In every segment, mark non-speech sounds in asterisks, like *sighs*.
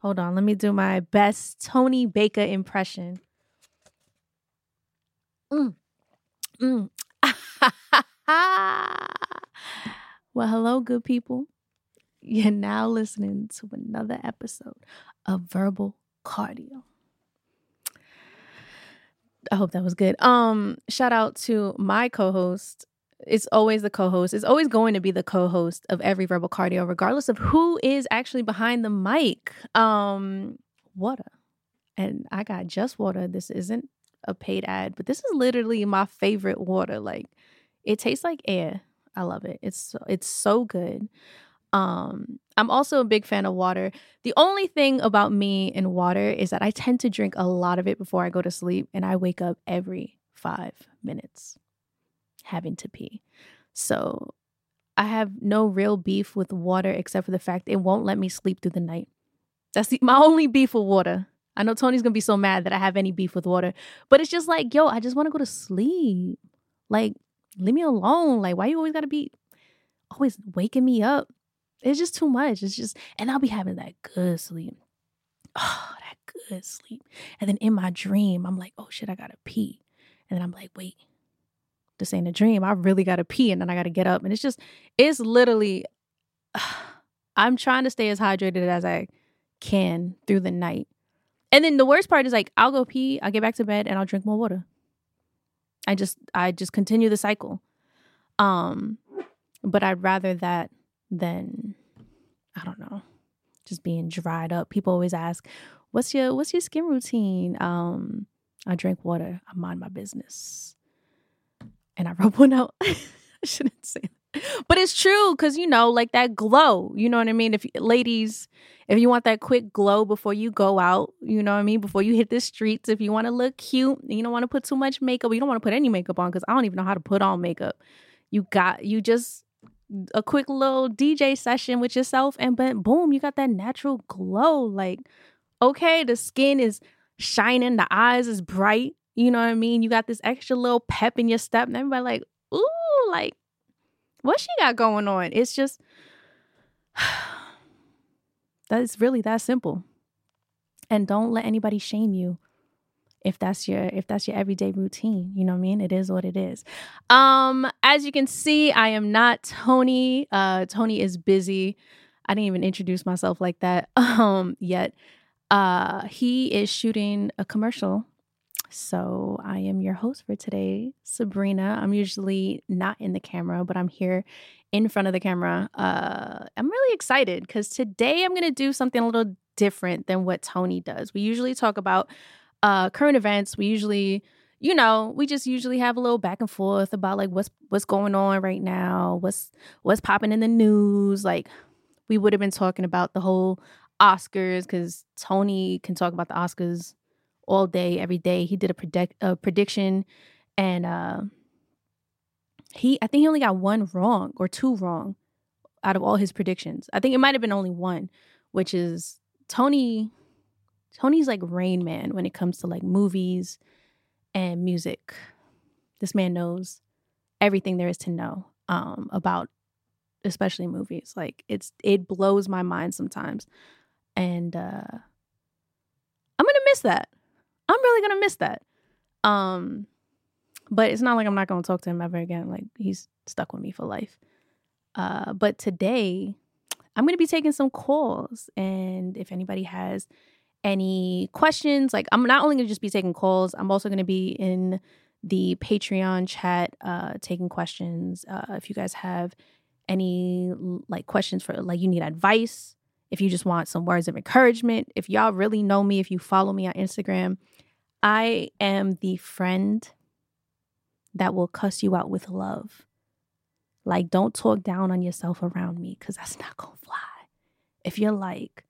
Hold on, let me do my best Tony Baker impression. Mm. Mm. *laughs* well, hello, good people. You're now listening to another episode of Verbal Cardio. I hope that was good. Um, shout out to my co-host. It's always the co-host. It's always going to be the co-host of every verbal cardio, regardless of who is actually behind the mic. Um, water. And I got just water. This isn't a paid ad, but this is literally my favorite water. Like it tastes like air. I love it. It's it's so good. Um, I'm also a big fan of water. The only thing about me and water is that I tend to drink a lot of it before I go to sleep, and I wake up every five minutes having to pee. So I have no real beef with water except for the fact it won't let me sleep through the night. That's the, *laughs* my only beef with water. I know Tony's gonna be so mad that I have any beef with water, but it's just like, yo, I just want to go to sleep. Like, leave me alone. Like, why you always gotta be always waking me up? It's just too much. It's just, and I'll be having that good sleep. Oh, *sighs* that good sleep. And then in my dream, I'm like, oh shit, I gotta pee. And then I'm like, wait, this ain't a dream. I really gotta pee. And then I gotta get up. And it's just, it's literally, *sighs* I'm trying to stay as hydrated as I can through the night. And then the worst part is like, I'll go pee, I'll get back to bed, and I'll drink more water. I just, I just continue the cycle. Um, but I'd rather that than I don't know, just being dried up. People always ask, "What's your what's your skin routine?" Um, I drink water. I mind my business, and I *laughs* rub one out. *laughs* I shouldn't say, that. but it's true because you know, like that glow. You know what I mean? If ladies, if you want that quick glow before you go out, you know what I mean? Before you hit the streets, if you want to look cute, you don't want to put too much makeup. You don't want to put any makeup on because I don't even know how to put on makeup. You got you just a quick little DJ session with yourself and but boom, you got that natural glow. Like, okay, the skin is shining, the eyes is bright. You know what I mean? You got this extra little pep in your step, and everybody like, ooh, like, what she got going on? It's just *sighs* that is really that simple. And don't let anybody shame you if that's your if that's your everyday routine you know what i mean it is what it is um as you can see i am not tony uh tony is busy i didn't even introduce myself like that *laughs* um yet uh he is shooting a commercial so i am your host for today sabrina. I'm usually not in the camera but i'm here in front of the camera. Uh i'm really excited because today i'm gonna do something a little different than what tony does. We usually talk about uh, current events, we usually, you know, we just usually have a little back and forth about like what's what's going on right now, what's what's popping in the news. Like we would have been talking about the whole Oscars because Tony can talk about the Oscars all day, every day. He did a predict a prediction, and uh, he I think he only got one wrong or two wrong out of all his predictions. I think it might have been only one, which is Tony Tony's like Rain Man when it comes to like movies and music. This man knows everything there is to know um, about especially movies. Like it's it blows my mind sometimes. And uh I'm to miss that. I'm really to miss that. Um but it's not like I'm not to talk to him ever again. Like he's stuck with me for life. Uh but today I'm to be taking some calls and if anybody has any questions, like I'm not only to just be taking calls, I'm also to be in the Patreon chat uh, taking questions. Uh, if you guys have any like questions for like you need advice, if you just want some words of encouragement, if y'all really know me, if you follow me on Instagram, I am the friend that will cuss you out with love. Like, don't talk down on yourself around me because that's *laughs* not going to fly. If you're like,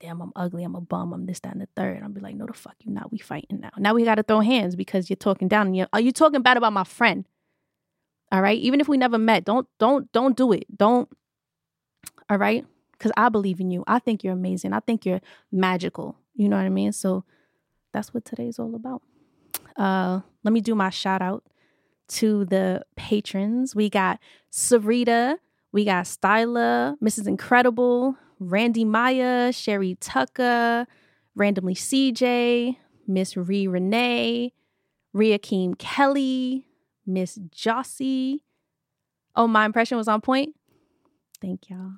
damn, I'm ugly, I'm a bum, I'm this, that, and the third. I'll be like, no, the fuck you not. We fighting now. Now we got to throw hands because you're talking down. You're, are you talking bad about my friend? All right. Even if we never met, don't, don't, don't do it. Don't. All right. Because I believe in you. I think you're amazing. I think you're magical. You know what I mean? So that's what today's all about. Uh, let me do my shout out to the patrons. We got Sarita, we got Styla, Mrs. Incredible, Randy Maya, Sherry Tucker, Randomly CJ, Miss Ree Renee, Riakeem Kelly, Miss Jossie. Oh, my impression was on point. Thank y'all.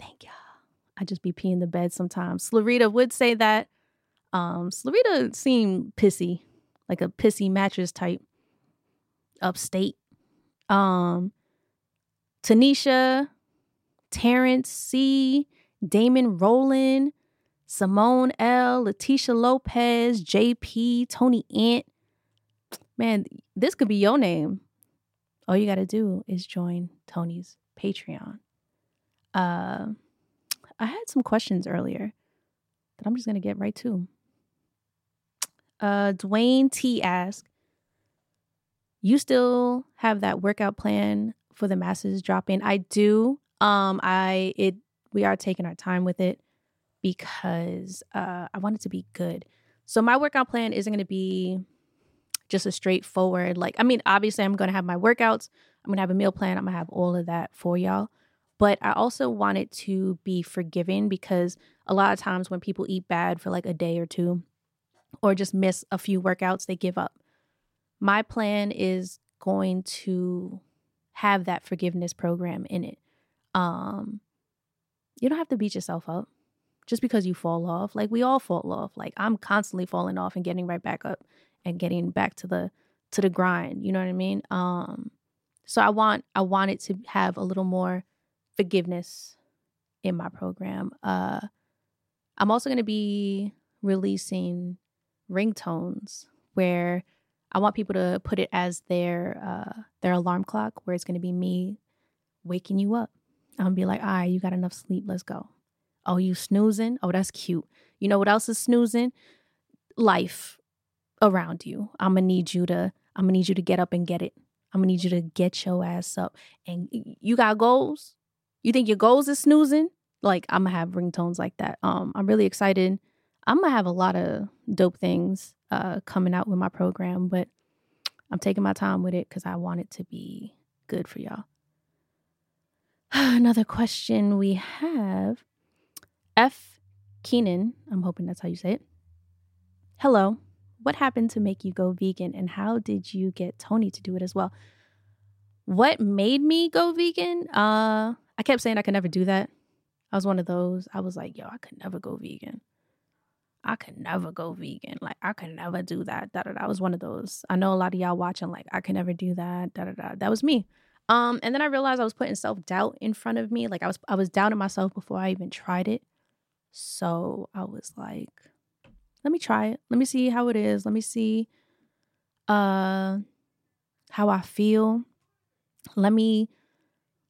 Thank y'all. I just be peeing the bed sometimes. Slarita would say that. Um, Slarita seemed pissy, like a pissy mattress type. Upstate. Um, Tanisha, Terrence C, Damon Rowland, Simone L, Letitia Lopez, JP, Tony Ant. Man, this could be your name. All you got to do is join Tony's Patreon. Uh, I had some questions earlier that I'm just going to get right to. Uh, Dwayne T asked, You still have that workout plan for the masses dropping? I do. Um, I it we are taking our time with it because uh, I want it to be good. So my workout plan isn't going to be just a straightforward like. I mean, obviously, I'm going to have my workouts. I'm going to have a meal plan. I'm going to have all of that for y'all. But I also want it to be forgiving because a lot of times when people eat bad for like a day or two, or just miss a few workouts, they give up. My plan is going to have that forgiveness program in it. Um, you don't have to beat yourself up just because you fall off. Like we all fall off. Like I'm constantly falling off and getting right back up and getting back to the to the grind. You know what I mean? Um, so I want I want it to have a little more forgiveness in my program. Uh, I'm also going to be releasing ringtones where I want people to put it as their uh, their alarm clock, where it's going to be me waking you up. I'm gonna be like, all right, you got enough sleep, let's go. Oh, you snoozing? Oh, that's cute. You know what else is snoozing? Life around you. I'm gonna need you to. I'm gonna need you to get up and get it. I'm gonna need you to get your ass up. And you got goals. You think your goals is snoozing? Like I'm gonna have ringtones like that. Um, I'm really excited I'm gonna have a lot of dope things uh, coming out with my program, but I'm taking my time with it because I want it to be good for y'all. *sighs* Another question we have F. Keenan, I'm hoping that's how you say it. Hello, what happened to make you go vegan and how did you get Tony to do it as well? What made me go vegan? Uh, I kept saying I could never do that. I was one of those. I was like, yo, I could never go vegan. I could never go vegan. Like I could never do that. Da da da. I was one of those. I know a lot of y'all watching. Like I could never do that. Da da da. That was me. Um, and then I realized I was putting self doubt in front of me. Like I was, I was doubting myself before I even tried it. So I was like, let me try it. Let me see how it is. Let me see, uh, how I feel. Let me,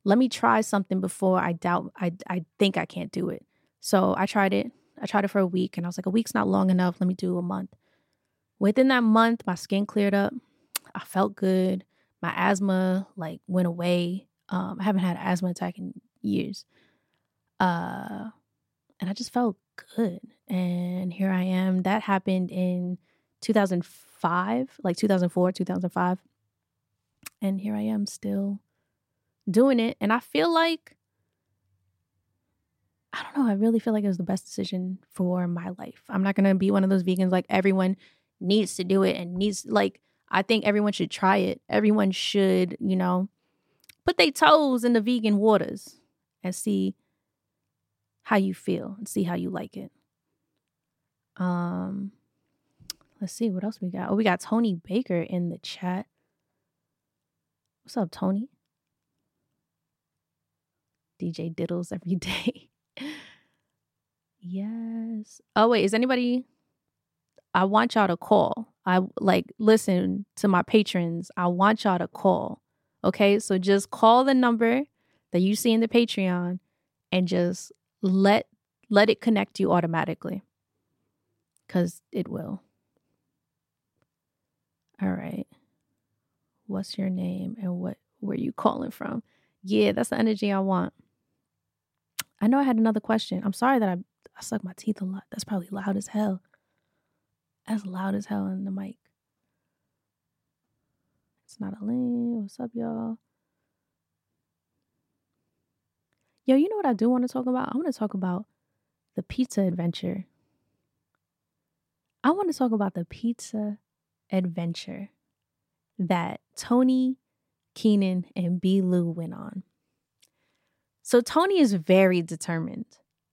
let me try something before I doubt. I, I think I can't do it. So I tried it. I tried it for a week and I was like, a week's not long enough. Let me do a month. Within that month, my skin cleared up. I felt good. My asthma like went away. Um, I haven't had an asthma attack in years. Uh, and I just felt good. And here I am. That happened in 2005, like 2004, 2005. And here I am still doing it. And I feel like I don't know. I really feel like it was the best decision for my life. I'm not going to be one of those vegans like everyone needs to do it and needs, like, I think everyone should try it. Everyone should, you know, put their toes in the vegan waters and see how you feel and see how you like it. Um, let's see what else we got. Oh, we got Tony Baker in the chat. What's up, Tony? DJ Diddles every *laughs* day. Yes. Oh wait, is anybody I want y'all to call. I like listen to my patrons. I want y'all to call. Okay? So just call the number that you see in the Patreon and just let let it connect you automatically. Cuz it will. All right. What's your name and what where you calling from? Yeah, that's the energy I want. I know I had another question. I'm sorry that I I suck my teeth a lot. That's probably loud as hell. That's loud as hell in the mic. It's not a link. What's up, y'all? Yo, you know what I do want to talk about? I want to talk about the pizza adventure. I want to talk about the pizza adventure that Tony, Keenan, and B. Lou went on. So Tony is very determined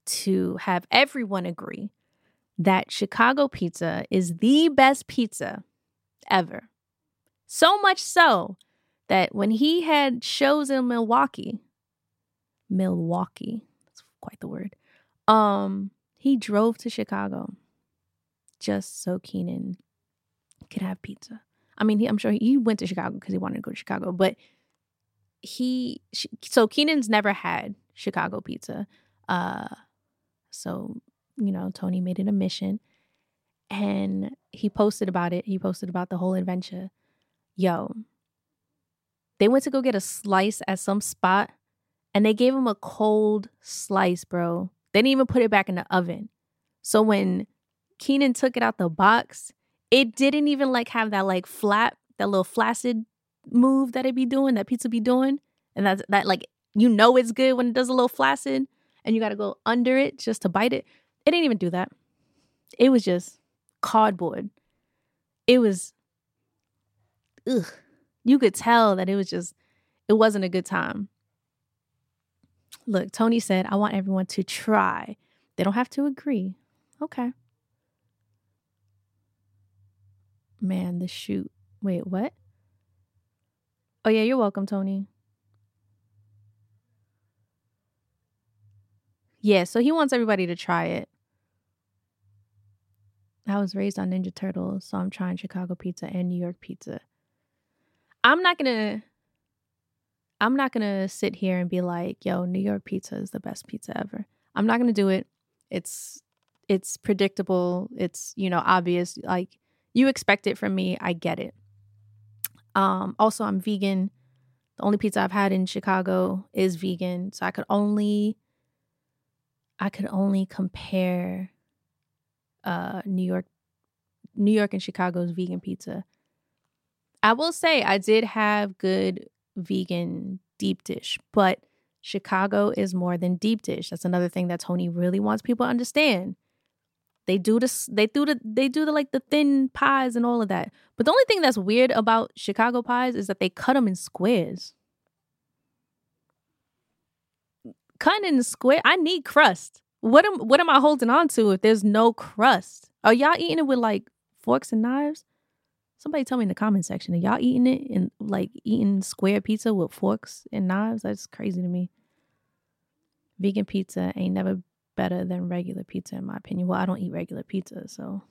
to have everyone agree that Chicago pizza is the best pizza ever. So much so that when he had shows in Milwaukee, Milwaukee, that's quite the word. Um, he drove to Chicago just so Keenan could have pizza. I mean, he, I'm sure he went to Chicago because he wanted to go to Chicago, but he so Keenan's never had Chicago pizza. Uh, so you know, Tony made it a mission, and he posted about it. He posted about the whole adventure. Yo, they went to go get a slice at some spot, and they gave him a cold slice, bro. They didn't even put it back in the oven. So when Keenan took it out the box, it didn't even like have that like flap, that little flaccid move that it be doing, that pizza be doing. And that's that like you know it's good when it does a little flaccid and you gotta go under it just to bite it. It didn't even do that. It was just cardboard. It was ugh. You could tell that it was just it wasn't a good time. Look, Tony said, I want everyone to try. They don't have to agree. Okay. Man, the shoot. Wait, what? Oh, yeah, you're welcome, Tony. Yeah, so he wants everybody to try it. I was raised on Ninja Turtles, so I'm trying Chicago pizza and New York pizza. I'm not to I'm not to sit here and be like, "Yo, New York pizza is the best pizza ever." I'm not to do it. It's it's predictable. It's, you know, obvious like you expect it from me. I get it. Um, also, I'm vegan. The only pizza I've had in Chicago is vegan, so I could only I could only compare uh, New York New York and Chicago's vegan pizza. I will say I did have good vegan deep dish, but Chicago is more than deep dish. That's another thing that Tony really wants people to understand. They do this. They do the. They do the like the thin pies and all of that. But the only thing that's weird about Chicago pies is that they cut them in squares. Cutting in square. I need crust. What am What am I holding on to if there's no crust? Are y'all eating it with like forks and knives? Somebody tell me in the comment section. Are y'all eating it and like eating square pizza with forks and knives? That's crazy to me. Vegan pizza ain't never better than regular pizza, in my opinion. Well, I don't eat regular pizza, so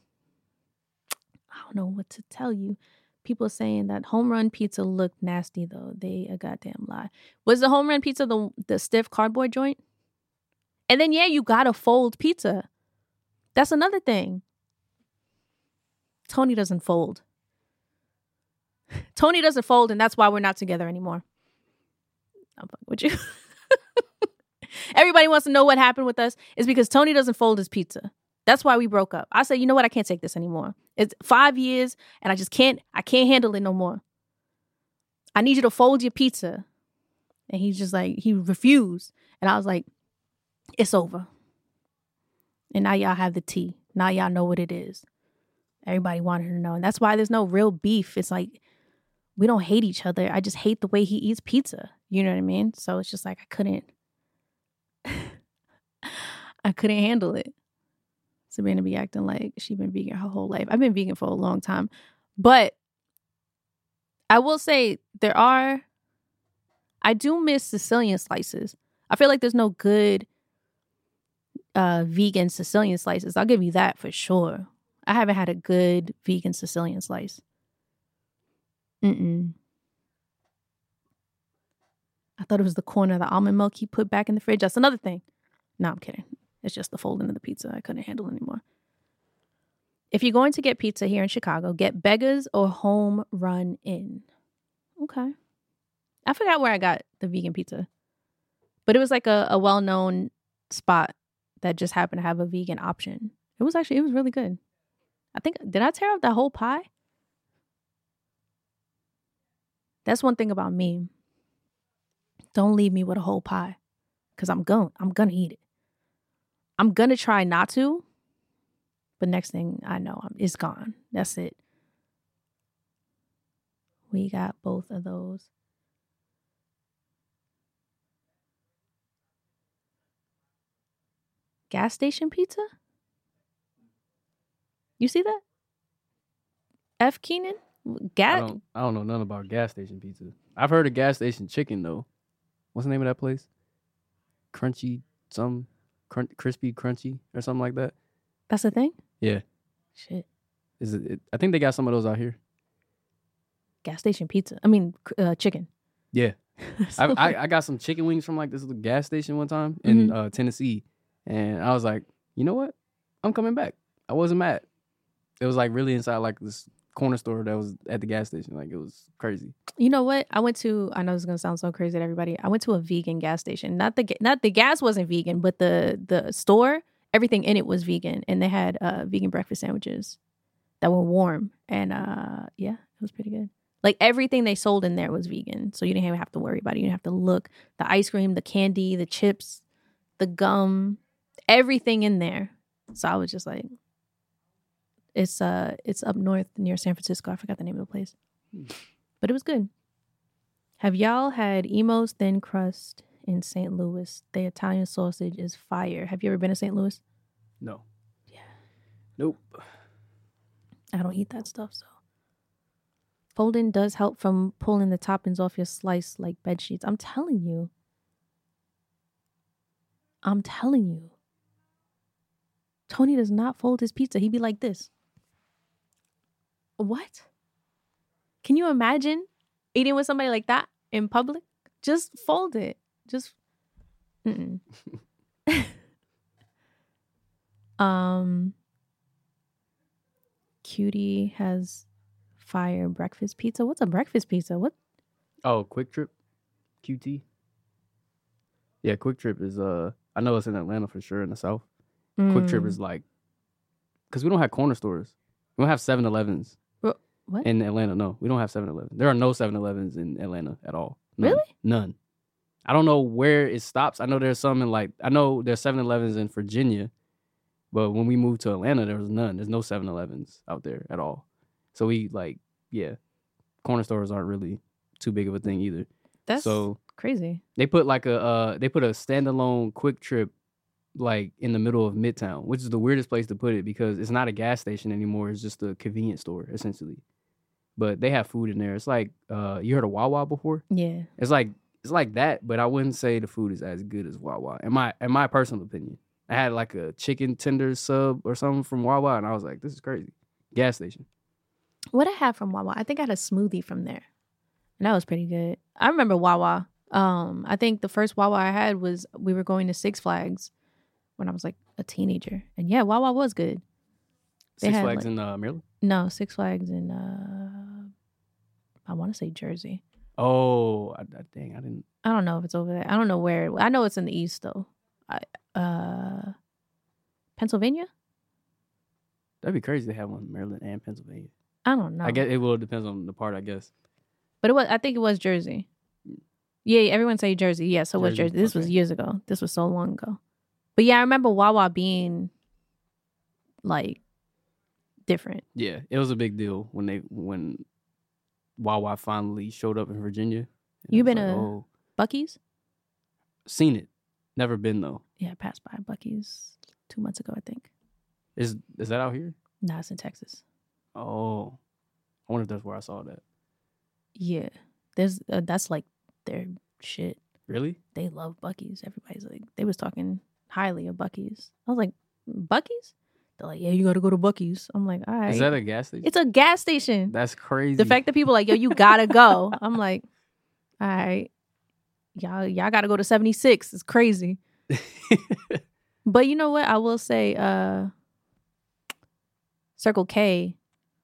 I don't know what to tell you. People saying that home run pizza looked nasty though. They a goddamn lie. Was the home run pizza the the stiff cardboard joint? And then yeah, you gotta fold pizza. That's another thing. Tony doesn't fold. *laughs* Tony doesn't fold, and that's why we're not together anymore. I'm fucking with you. *laughs* Everybody wants to know what happened with us. Is because Tony doesn't fold his pizza. That's why we broke up. I said, you know what? I can't take this anymore. It's five years, and I just can't. I can't handle it no more. I need you to fold your pizza. And he's just like he refused, and I was like, it's over. And now y'all have the tea. Now y'all know what it is. Everybody wanted to know, and that's why there's no real beef. It's like we don't hate each other. I just hate the way he eats pizza. You know what I mean? So it's just like I couldn't I couldn't handle it. Sabrina be acting like she been vegan her whole life. I've been vegan for a long time. But I will say there are I do miss Sicilian slices. I feel like there's no good uh vegan Sicilian slices. I'll give you that for sure. I haven't had a good vegan Sicilian slice. Mm-mm. I thought it was the corner of the almond milk he put back in the fridge. That's another thing. No, I'm kidding. It's just the folding of the pizza I couldn't handle anymore. If you're going to get pizza here in Chicago, get Beggars or Home Run Inn. Okay. I forgot where I got the vegan pizza, but it was like a, a well known spot that just happened to have a vegan option. It was actually, it was really good. I think, did I tear up that whole pie? That's one thing about me. Don't leave me with a whole pie. because I'm going I'm gonna eat it. I'm gonna try not to, but next thing I know, I'm, it's gone. That's it. We got both of those. Gas station pizza? You see that? F Keenan? I Gas don't, I don't know nothing about gas station pizza. I've heard of gas station chicken though. What's the name of that place? Crunchy, some crun- crispy, crunchy, or something like that. that's a thing? Yeah, Shit. is it, it? I think they got some of those out here. Gas station pizza. I mean uh, chicken. Yeah, *laughs* I, I, I got some chicken wings from like this little gas station one time in uh, Tennessee, and I was like, you know what? I'm coming back. I wasn't mad. It was like really inside like this corner store that was at the gas station. Like it was crazy. You know what? I went to. I know this is gonna sound so crazy to everybody. I went to a vegan gas station. Not the not the gas wasn't vegan, but the the store, everything in it was vegan, and they had uh, vegan breakfast sandwiches that were warm. And uh, yeah, it was pretty good. Like everything they sold in there was vegan, so you didn't even have to worry about it. You didn't have to look. The ice cream, the candy, the chips, the gum, everything in there. So I was just like, it's uh, it's up north near San Francisco. I forgot the name of the place but it was good. Have y'all had Imo's thin crust in St. Louis? The Italian sausage is fire. Have you ever been to St. Louis? No. Yeah. Nope. I don't eat that stuff, so. Folding does help from pulling the toppings off your slice like bed sheets. I'm telling you. I'm telling you. Tony does not fold his pizza. He'd be like this. What? Can you imagine eating with somebody like that in public? Just fold it. Just. *laughs* Um. QT has fire breakfast pizza. What's a breakfast pizza? What? Oh, QuikTrip, QT. Yeah, QuikTrip is uh, I know it's in Atlanta for sure in the South. QuikTrip Mm. is like, because we don't have corner stores. We don't have 7-Elevens What? in Atlanta. No, we don't have 7-Eleven. There are no 7-Elevens in Atlanta at all. None. Really? None. I don't know where it stops. I know there's some in like I know there's 7-Elevens in Virginia, but when we moved to Atlanta, there was none. There's no 7-Elevens out there at all. So we like, yeah, corner stores aren't really too big of a thing either. That's so crazy. they put like a uh they put a standalone quick trip like in the middle of midtown which is the weirdest place to put it because it's not a gas station anymore it's just a convenience store essentially but they have food in there it's like uh you heard of wawa before Yeah. it's like it's like that but i wouldn't say the food is as good as wawa in my in my personal opinion i had like a chicken tender sub or something from wawa and i was like this is crazy gas station What I had from Wawa, I think I had a smoothie from there, and that was pretty good. I remember Wawa. Um, I think the first Wawa I had was we were going to Six Flags when I was like a teenager, and yeah, Wawa was good. They six flags like- in uh maryland No, Six Flags in uh, I want to say Jersey. oh I, I, dang i didn't I don't know if it's over there. I don't know where. I know it's in the east though. I, uh, Pennsylvania. that'd be crazy to have one in maryland and pennsylvania I don't know. I guess it will depends on the part. I guess. But it was I think it was Jersey. Yeah, everyone say Jersey. Yeah, so it was Jersey, Jersey. This was years ago. This was so long ago. But yeah, I remember Wawa being like different. Yeah, it was a big deal when they when Wawa finally showed up in Virginia. You I was been like, a- oh, Buc-ee's? seen it, never been though. Yeah, I passed by Buc-ee's two months ago, I think. Is is that out here? Nah, it's in Texas. Oh, I wonder if that's where I saw that. Yeah. There's uh, that's like their shit. Really? They love Buc-ee's. Everybody's like they was talking highly of Buc-ee's. I was like, Buc-ee's? They're like, Yeah, you gotta go to Buc-ee's. I'm like, all right. Is that a gas station? it's a gas station. that's crazy. the fact that people like, yo, you gotta go. *laughs* I'm like, all right, y'all, y'all gotta go to 76. It's crazy. *laughs* But you know what? I will say, uh Circle K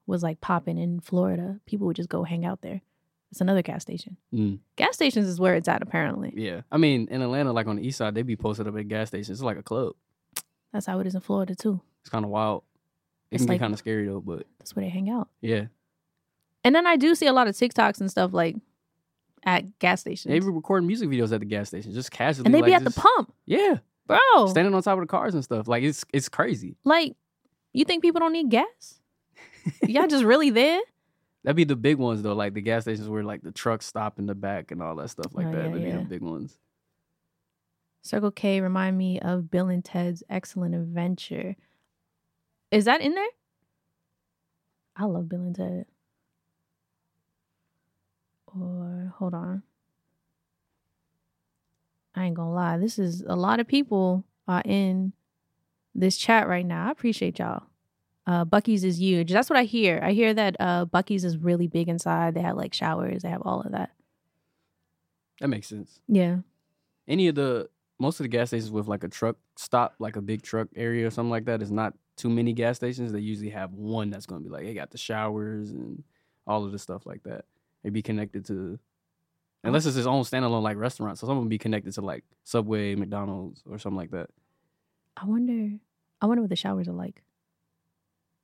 was like popping in Florida. People would just go hang out there. It's another gas station. Mm, Gas stations is where it's at, apparently. yeah, I mean, in Atlanta, like on the east side, they be posted up at gas stations. It's like a club. That's how it is in Florida too. It's kind of wild. It It's can like- kind of scary though, but That's where they hang out. yeah, And then I do see a lot of TikToks and stuff like at gas stations. They be recording music videos at the gas station, just casually. and they be like, at the pump, Yeah, bro. standing on top of the cars and stuff. Like it's it's crazy. like, you think people don't need gas? *laughs* Y'all just really there? That'd be the big ones though, like the gas stations where like the trucks stop in the back and all that stuff like Oh, that. yeah, That'd be the big ones. Circle K remind me of Bill and Ted's Excellent Adventure. Is that in there? I love Bill and Ted. Or hold on. I ain't gonna lie. This is a lot of people are in this chat right now. I appreciate y'all. Uh, Buc-ee's is huge. That's what I hear. I hear that uh, Buc-ee's is really big inside. They have like showers. They have all of that. That makes sense. Yeah. Any of the most of the gas stations with like a truck stop, like a big truck area or something like that, is not too many gas stations. They usually have one that's gonna be like, they got the showers and all of the stuff like that. They be connected to unless it's its own standalone like restaurant. So some of them be connected to like Subway, McDonald's, or something like that. I wonder. I wonder what the showers are like.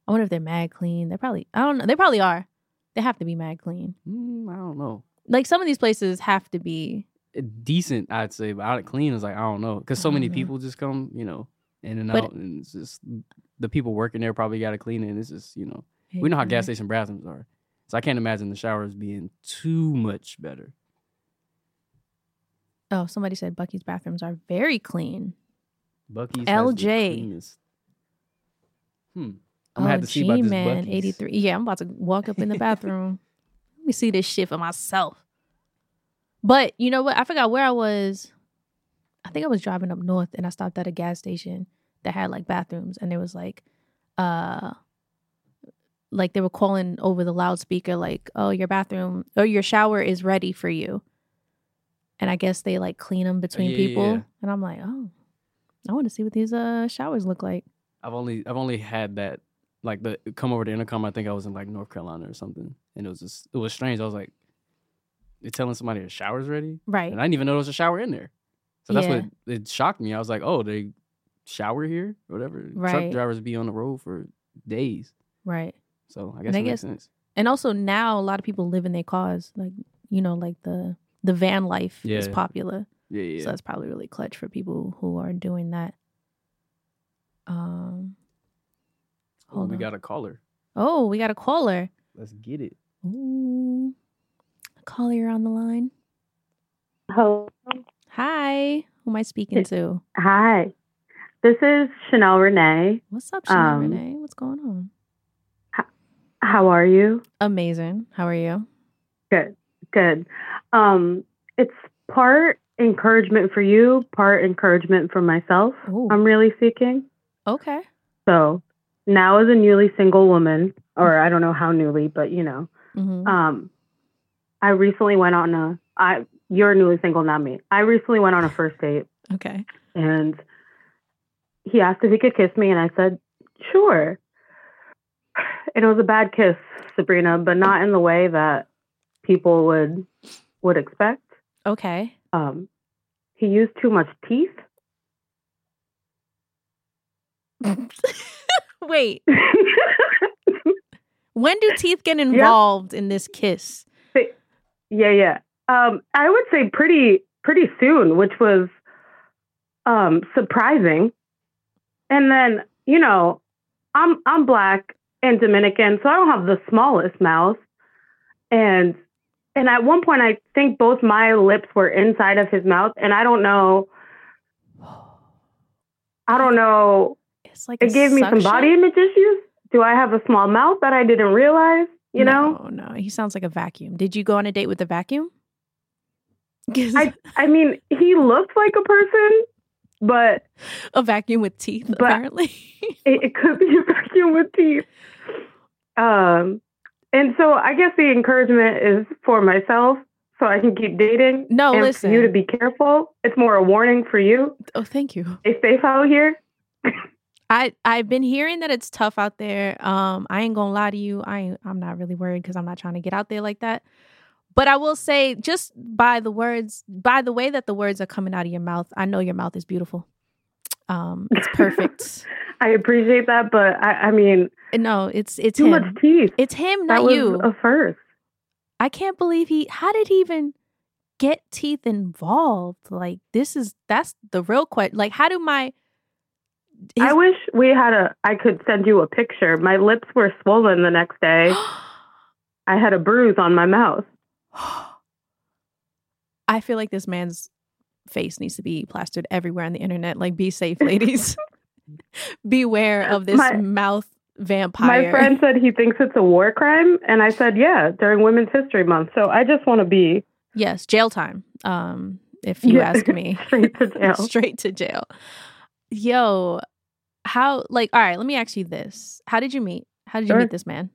I wonder if they're mad clean. They're probably. I don't know. They probably are. They have to be mad clean. Mm, I don't know. Like some of these places have to be. Eh, decent, I'd say, but out of clean is like I don't know, because so many know. people just come, you know, in and But- out, and it's just the people working there probably got to clean it. And it's just you know, we know how gas station bathrooms are, so I can't imagine the showers being too much better. Oh, somebody said Buc-ee's bathrooms are very clean. Bucky's LJ. Hmm. I'm oh, gonna have to see about this G-Man, 83. Yeah, I'm about to walk up in the bathroom. *laughs* Let me see this shit for myself. But you know what? I forgot where I was. I think I was driving up north and I stopped at a gas station that had like bathrooms and there was like uh like they were calling over the loudspeaker like, "Oh, your bathroom or your shower is ready for you." And I guess they like clean them between yeah, people. yeah. And I'm like, "Oh, I want to see what these uh showers look like." I've only I've only had that like the come over the intercom. I think I was in like North Carolina or something, and it was just it was strange. I was like, "You're telling somebody the shower's ready," Right. and I didn't even know there was a shower in there. So that's Yeah. what it shocked me. I was like, "Oh, they shower here, or whatever." Right. Truck drivers be on the road for days, right. so I And guess I it makes guess- sense. And also now a lot of people live in their cars. Like, you know, like the the van life is popular. Yeah, yeah. So that's probably really clutch for people who are doing that. Um Ooh, we on. got a caller. Oh, we got a caller. Let's get it. Ooh. Caller on the line. Hello. Hi. Who am I speaking to? Hi. This is Chanel Renee. What's up, Chanel Um, Renee? What's going on? How are you? Amazing. How are you? Good. Good. Um, it's part encouragement for you, part encouragement for myself. Ooh. I'm really seeking. okay. So now as a newly single woman, or I don't know how newly, but you know, hmm um, I recently went on a I you're newly single, not me. I recently went on a first date Okay. and he asked if he could kiss me and I said, Sure. And it was a bad kiss, Sabrina, but not in the way that people would would expect. Okay. Um he used too much teeth. *laughs* Wait. *laughs* When do teeth get involved in this kiss? yeah, yeah. Um, I would say pretty pretty soon, which was um surprising. And then, you know, I'm I'm black and Dominican, so I don't have the smallest mouth. And and at one point I think both my lips were inside of his mouth and I don't know I don't know. It's like It gave me some body image issues. Do I have a small mouth that I didn't realize? You know? No, no. He sounds like a vacuum. Did you go on a date with a vacuum? *laughs* I I mean, he looks like a person, but a vacuum with teeth, apparently. *laughs* it, it could be a vacuum with teeth. Um, and so I guess the encouragement is for myself, so I can keep dating. No, and listen. for you to be careful. It's more a warning for you. oh, thank you. Stay safe out here. I I've been hearing that it's tough out there. Um, I ain't gonna lie to you. I ain't, I'm not really worried because I'm not trying to get out there like that. But I will say, just by the words, by the way that the words are coming out of your mouth, I know your mouth is beautiful. Um, it's perfect. *laughs* I appreciate that, but I, I mean, no, it's it's too him. much teeth. It's him, not you. a first. I can't believe he. How did he even? get teeth involved? Like this is that's the real question. Like how do my I wish we had a. I could send you a picture. My lips were swollen the next day. *gasps* I had a bruise on my mouth. *gasps* I feel like this man's face needs to be plastered everywhere on the internet. Like, be safe, ladies. *laughs* *laughs* Beware of this My- mouth vampire. My friend *laughs* said he thinks it's a war crime, and I said, yeah, during Women's History Month. So I just want to be Yes, jail time. Um, if you Yeah. ask me, straight to jail. straight to jail. Yo, how? Like, all right. Let me ask you this: How did you meet? How did you Sure. meet this man?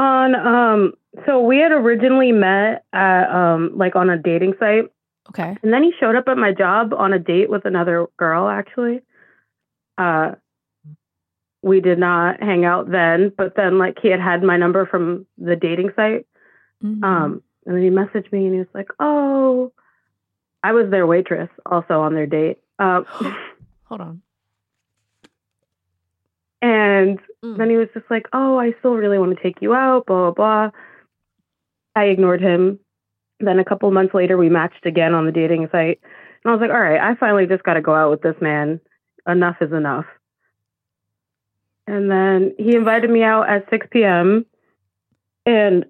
On um, so we had originally met at um, like on a dating site, Okay. and then he showed up at my job on a date with another girl. Actually, uh, we did not hang out then, but then like he had had my number from the dating site. Mhm. Um, and then he messaged me and he was like, "Oh, I was their waitress, also on their date." Um, *gasps* Hold on. And Mm. then he was just like, "Oh, I still really want to take you out." Blah blah blah. I ignored him. Then a couple months later, we matched again on the dating site, and I was like, "All right, I finally just got to go out with this man. Enough is enough." And then he invited me out at 6 p.m. And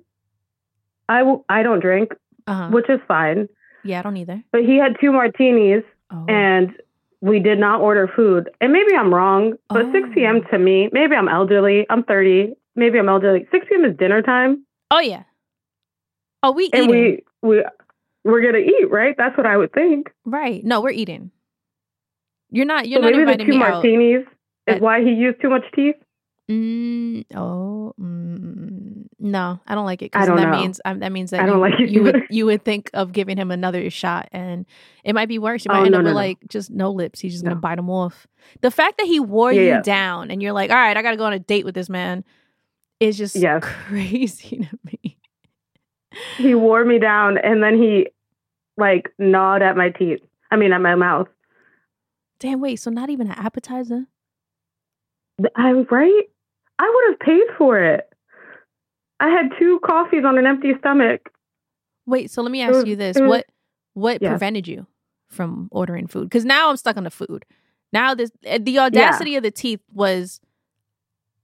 I w- I don't drink, Uh-huh. which is fine. Yeah, I don't either. But he had two martinis, Oh. and we did not order food. And maybe I'm wrong, but Oh. 6 p.m. to me, maybe I'm elderly. I'm 30. Maybe I'm elderly. 6 p.m. is dinner time, oh yeah. Oh, we and eating. we we we're gonna eat, right? That's what I would think. right. No, we're eating. You're not. You're so not maybe the two me out. martinis is At- why he used too much teeth. Mm, oh, mm, no, I don't like it. I 'cause don't that know. means um, that means that I don't you, like it you would you would think of giving him another shot, and it might be worse. You might Oh, end no, up no, with no. like just no lips. He's just gonna bite them off. The fact that he wore Yeah, you yeah. down, and you're like, all right, I got to go on a date with this man, is just Yes. *laughs* crazy to me. He wore me down, and then he like gnawed at my teeth. I mean, at my mouth. Damn, wait. So not even an appetizer? I'm right. I would have paid for it. I had two coffees on an empty stomach. Wait. So let me ask was- you this: was- what what Yeah. prevented you from ordering food? Because now I'm stuck on the food. Now this eh, the audacity of the teeth was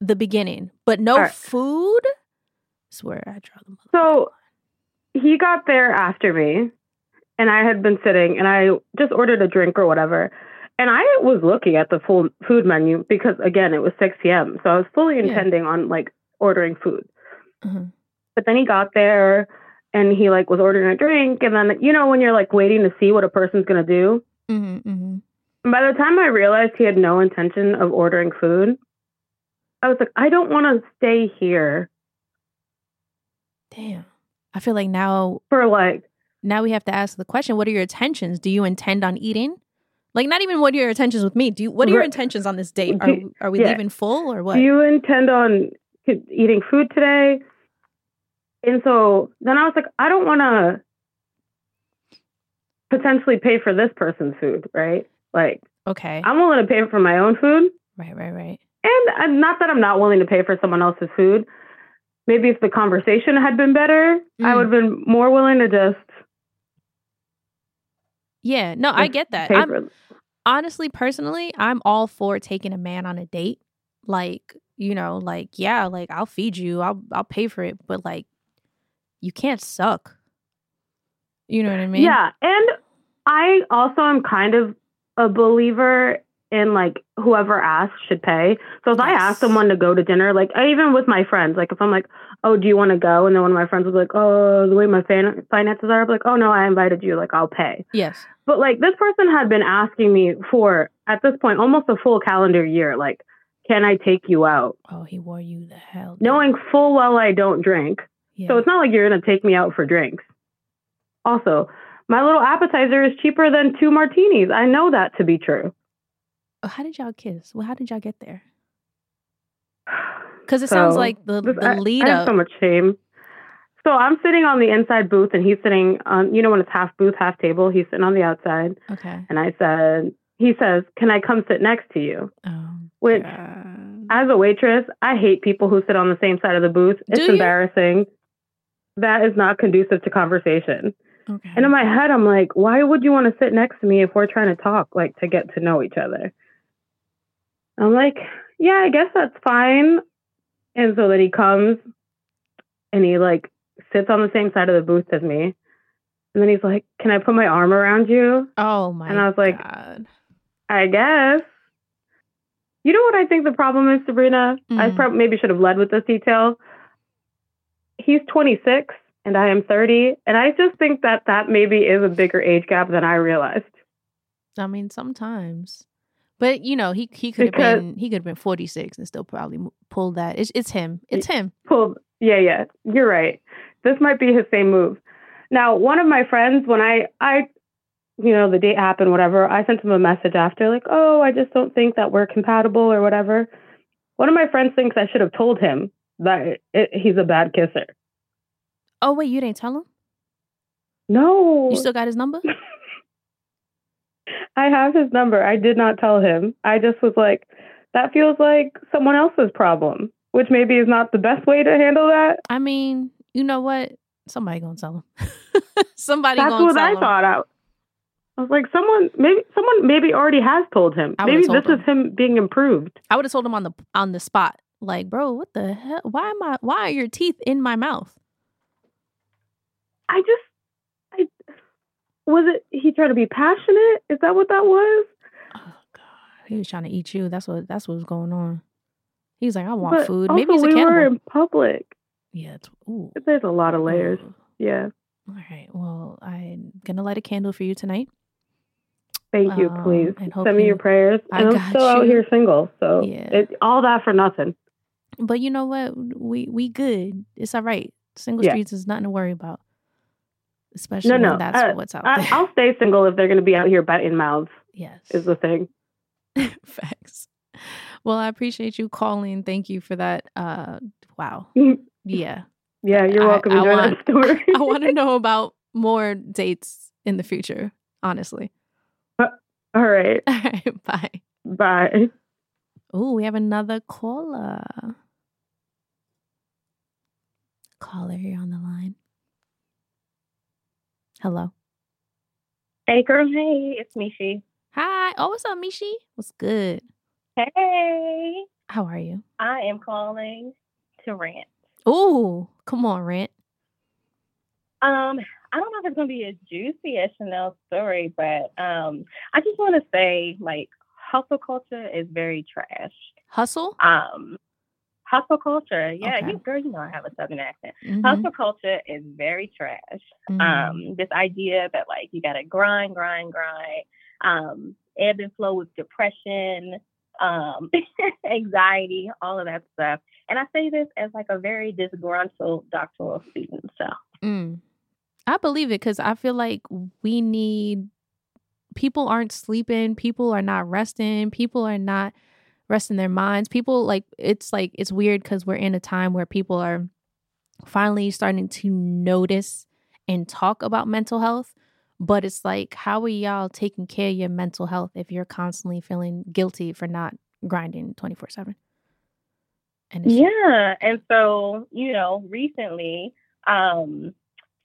the beginning, but no right. food. swear I draw the mother- So he got there after me, and I had been sitting, and I just ordered a drink or whatever. And I was looking at the full food menu because, again, it was 6 p.m. So I was fully Yeah. intending on like ordering food. Mhm. But then he got there and he like was ordering a drink. And then, you know, when you're like waiting to see what a person's going to do. Mhm, mhm. By the time I realized he had no intention of ordering food, I was like, I don't want to stay here Damn. I feel like now for like, now we have to ask the question: What are your intentions? Do you intend on eating? Like, not even what are your intentions with me? Do you, what are your intentions on this date? Are are we yeah. leaving full or what? do you intend on eating food today? And so then I was like, I don't want to potentially pay for this person's food, right? Like, okay. I'm willing to pay for my own food. right. Right. Right. And I'm not that I'm not willing to pay for someone else's food. Maybe if the conversation had been better, I Mm. would have been more willing to just Yeah. No, I get that. I'm honestly, personally, I'm all for taking a man on a date. Like, you know, like, yeah, like I'll feed you, I'll I'll pay for it, but like you can't suck. You know what I mean? Yeah, and I also am kind of a believer in like whoever asks should pay. So if I ask someone to go to dinner, like I, even with my friends, like if I'm like, "Oh, do you want to go?" and then one of my friends was like, "Oh, the way my fan- finances are," I'm like, "Oh no, I invited you. Like I'll pay." Yes. But like this person had been asking me for at this point almost a full calendar year, like, "Can I take you out?" Oh, he wore you the hell. down. Knowing full well I don't drink. Yeah. So it's not like you're going to take me out for drinks. Also, my little appetizer is cheaper than two martinis. I know that to be true. Oh, how did y'all kiss? Well, how did y'all get there? Because it sounds like the, the I, lead I have so much shame. So I'm sitting on the inside booth and he's sitting on, you know, when it's half booth, half table, he's sitting on the outside. okay. And I said, he says, Can I come sit next to you? Oh, Which, God. as a waitress, I hate people who sit on the same side of the booth. It's Do you? embarrassing. That is not conducive to conversation. Okay. And in my head, I'm like, why would you want to sit next to me if we're trying to talk, like to get to know each other? I'm like, yeah, I guess that's fine. And so then he comes and he like sits on the same side of the booth as me. And then he's like, Can I put my arm around you? oh my and I was like, God. I guess. You know what I think the problem is, Sabrina? I Mhm. probably maybe should have led with this detail. He's 26 and I am 30. And I just think that that maybe is a bigger age gap than I realized. I mean, sometimes. But you know, he he could have been he could have been 46 and still probably pulled that. It's it's him. It's him. pulled. Yeah, yeah, you're right. This might be his same move. Now, one of my friends, when I, I, you know, the date happened, whatever, I sent him a message after, like, oh, I just don't think that we're compatible or whatever. One of my friends thinks I should have told him that it, he's a bad kisser. Oh wait, you didn't tell him? No, You still got his number? *laughs* I have his number. I did not tell him. I just was like, that feels like someone else's problem, which maybe is not the best way to handle that. I mean, you know what? Somebody gonna tell him. *laughs* Somebody That's gonna what I him. thought. I, I was like, someone maybe someone maybe already has told him. I maybe this told is him being improved. I would have told him on the on the spot. Like, bro, what the hell? Why am I? Why are your teeth in my mouth? I just, I was it. He tried to be passionate. Is that what that was? Oh god, he was trying to eat you. That's what that's what was going on. He's like, I want But food. Maybe he's a we cannibal. were in public. yeah. It's, ooh. There's a lot of layers. Ooh. Yeah. All right. Well, I'm gonna light a candle for you tonight. Thank you. Um, Please send me you- your prayers. I And I'm got still out here single, so Yeah. it, all that for nothing. But you know what? We we good. It's all right. Single Yeah. streets is nothing to worry about. Especially No, no. that's uh, what's out I, there. I'll stay single if they're going to be out here biting mouths. yes. Is the thing. *laughs* Facts. Well, I appreciate you calling. Thank you for that. Uh wow. *laughs* Yeah. Yeah, you're I- welcome. I Enjoy want- *laughs* I want to know about more dates in the future, honestly. All right. *laughs* All right, bye. Bye. Oh, we have another caller. Caller, you're on the line. Hello. Hey girl, hey, it's Mishi. Hi. Oh, what's up, Mishi? What's good? Hey, How are you? I am calling to rant. Oh, come on, Rant. Um, I don't know if it's gonna be a juicy Chanel story, but um, I just want to say like hustle culture is very trash. Hustle? Um, hustle culture, yeah, Okay. you girl, you know I have a southern accent. Mhm, Hustle culture is very trash. mhm. um this idea that like you gotta grind grind grind um ebb and flow with depression um *laughs* anxiety all of that stuff and i say this as like a very disgruntled doctoral student so Mm. I believe it because I feel like we need people aren't sleeping, people are not resting, people are not resting their minds. People like it's like it's weird because we're in a time where people are finally starting to notice and talk about mental health. But it's like, how are y'all taking care of your mental health if you're constantly feeling guilty for not grinding 24 7? And yeah and so you know recently um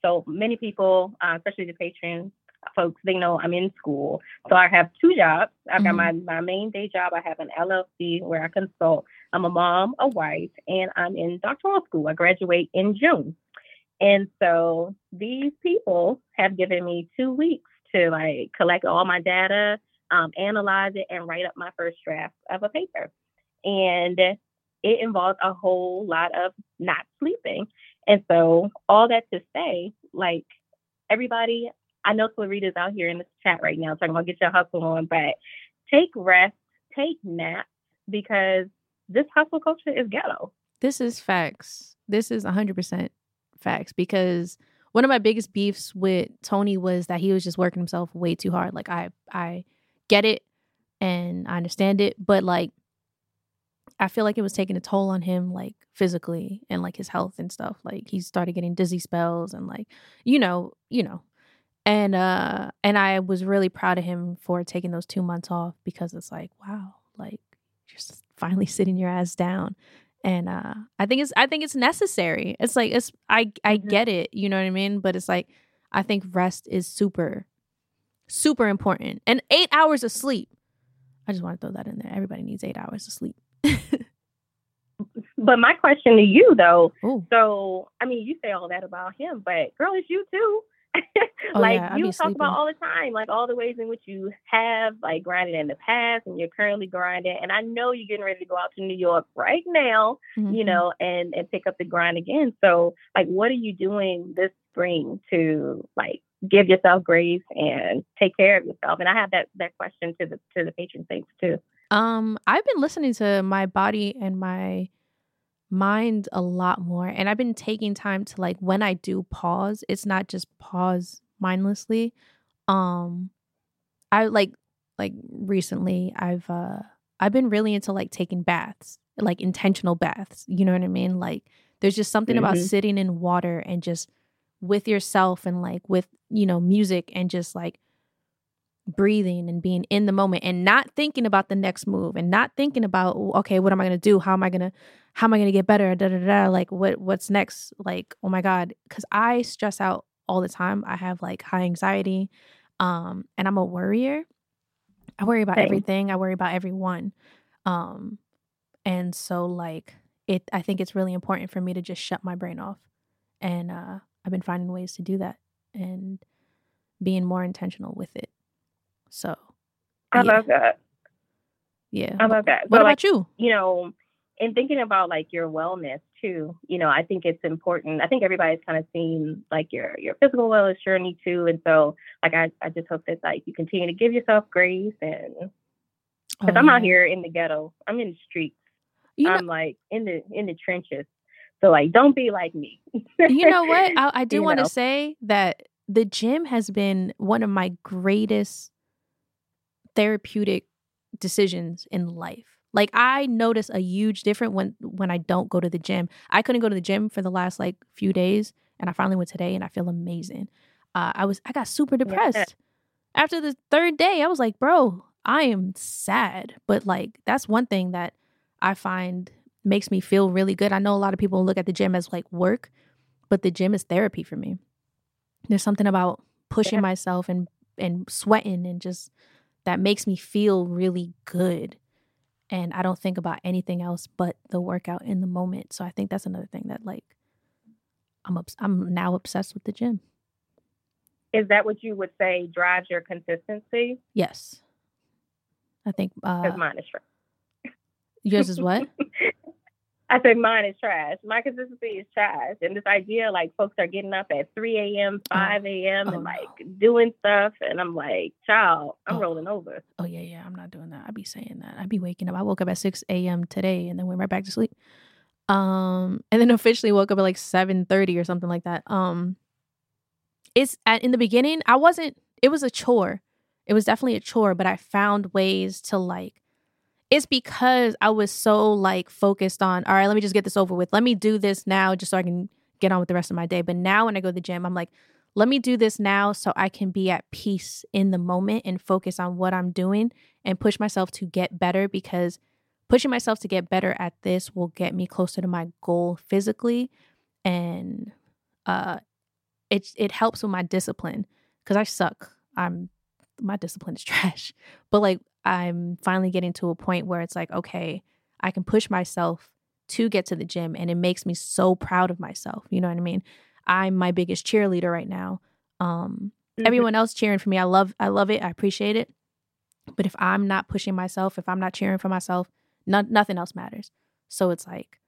so many people uh, especially the patrons folks they know i'm in school. So i have two jobs. I've got my, my main day job i have an llc where i consult. I'm a mom a wife and i'm in doctoral school. I graduate in june. And so these people have given me two weeks to like collect all my data um, analyze it and write up my first draft of a paper. And it involves a whole lot of not sleeping. And so, all that to say, like everybody, I know Clarita's out here in the chat right now talking about get your hustle on, but take rest, take naps because this hustle culture is ghetto. This is facts. This is 100% facts because one of my biggest beefs with Tony was that he was just working himself way too hard. Like I I get it and I understand it, but like I feel like it was taking a toll on him like physically and like his health and stuff. Like he started getting dizzy spells and like you know, you know. And uh and I was really proud of him for taking those 2 months off because it's like wow, like you're just finally sitting your ass down and uh i think it's i think it's necessary it's like it's i i Mhm. get it you know what i mean but it's like I think rest is super, super important. And eight hours of sleep. I just want to throw that in there. Everybody needs eight hours of sleep. But my question to you though, Ooh. so I mean, you say all that about him, but girl, it's you too. *laughs* Oh, like yeah, you talk sleeping. about all the time, like all the ways in which you have like grinded in the past and you're currently grinding. And I know you're getting ready to go out to New York right now, you Mhm. know, and and pick up the grind again. So like what are you doing this spring to like give yourself grace and take care of yourself? And I have that that question to the to the patron saints too. Um, I've been listening to my body and my mind a lot more, and I've been taking time to like when I do pause, it's not just pause mindlessly. Um, I like like recently I've uh I've been really into like taking baths, like intentional baths. You know what I mean? Like there's just something about Mhm. sitting in water and just with yourself and like with you know music and just like breathing and being in the moment and not thinking about the next move and not thinking about okay what am i going to do? How am i going to how am i going to get better? Da, da, da, like what what's next? Like oh my god cuz i stress out all the time. I have like high anxiety um and i'm a worrier. I worry about Same. everything. I worry about everyone. Um and so like it i think it's really important for me to just shut my brain off. And uh i've been finding ways to do that and being more intentional with it so I yeah, love that. yeah. I love that. what So, about like, you you know, in thinking about like your wellness too, you know, I think it's important. I think everybody's kind of seen like your your physical wellness journey too, and so like I I just hope that like you continue to give yourself grace and because Oh, I'm out here in the ghetto, I'm in the streets, you know, I'm like in the in the trenches. So like, don't be like me. you know what i, I *laughs* do want to say that the gym has been one of my greatest therapeutic decisions in life. Like i notice a huge difference when when i don't go to the gym. I couldn't go to the gym for the last like few days and i finally went today and i feel amazing. Uh, i was i got super depressed. After the third day i was like bro i am sad. But like that's one thing that i find makes me feel really good. I know a lot of people look at the gym as like work but the gym is therapy for me. There's something about pushing Yeah. myself and and sweating and just that makes me feel really good. And i don't think about anything else but the workout in the moment. So i think that's another thing that like i'm obs- i'm now obsessed with the gym. Is that what you would say drives your consistency? yes. I think uh mine is yours is what *laughs* I said mine is trash. My consistency is trash. And this idea like folks are getting up at 3 a.m., 5 a.m., Oh, and no. like doing stuff. And I'm like, child, I'm Oh. rolling over. oh yeah yeah i'm not doing that i'd be saying that i'd be waking up i woke up at 6 a.m today and then went right back to sleep um and then *laughs* officially woke up at like 7.30 or something like that um it's at, in the beginning i wasn't it was a chore it was definitely a chore but i found ways to like it's because i was so like focused on all right let me just get this over with let me do this now just so i can get on with the rest of my day but now when i go to the gym i'm like let me do this now so i can be at peace in the moment and focus on what i'm doing and push myself to get better because pushing myself to get better at this will get me closer to my goal physically and uh it it helps with my discipline cuz I suck. I'm my discipline is *laughs* trash. But like I'm finally getting to a point where it's like okay, I can push myself to get to the gym and it makes me so proud of myself. You know what I mean? I'm my biggest cheerleader right now. Um Mhm. everyone else cheering for me. I love I love it. I appreciate it. But if I'm not pushing myself, if I'm not cheering for myself, no, nothing else matters. So it's like,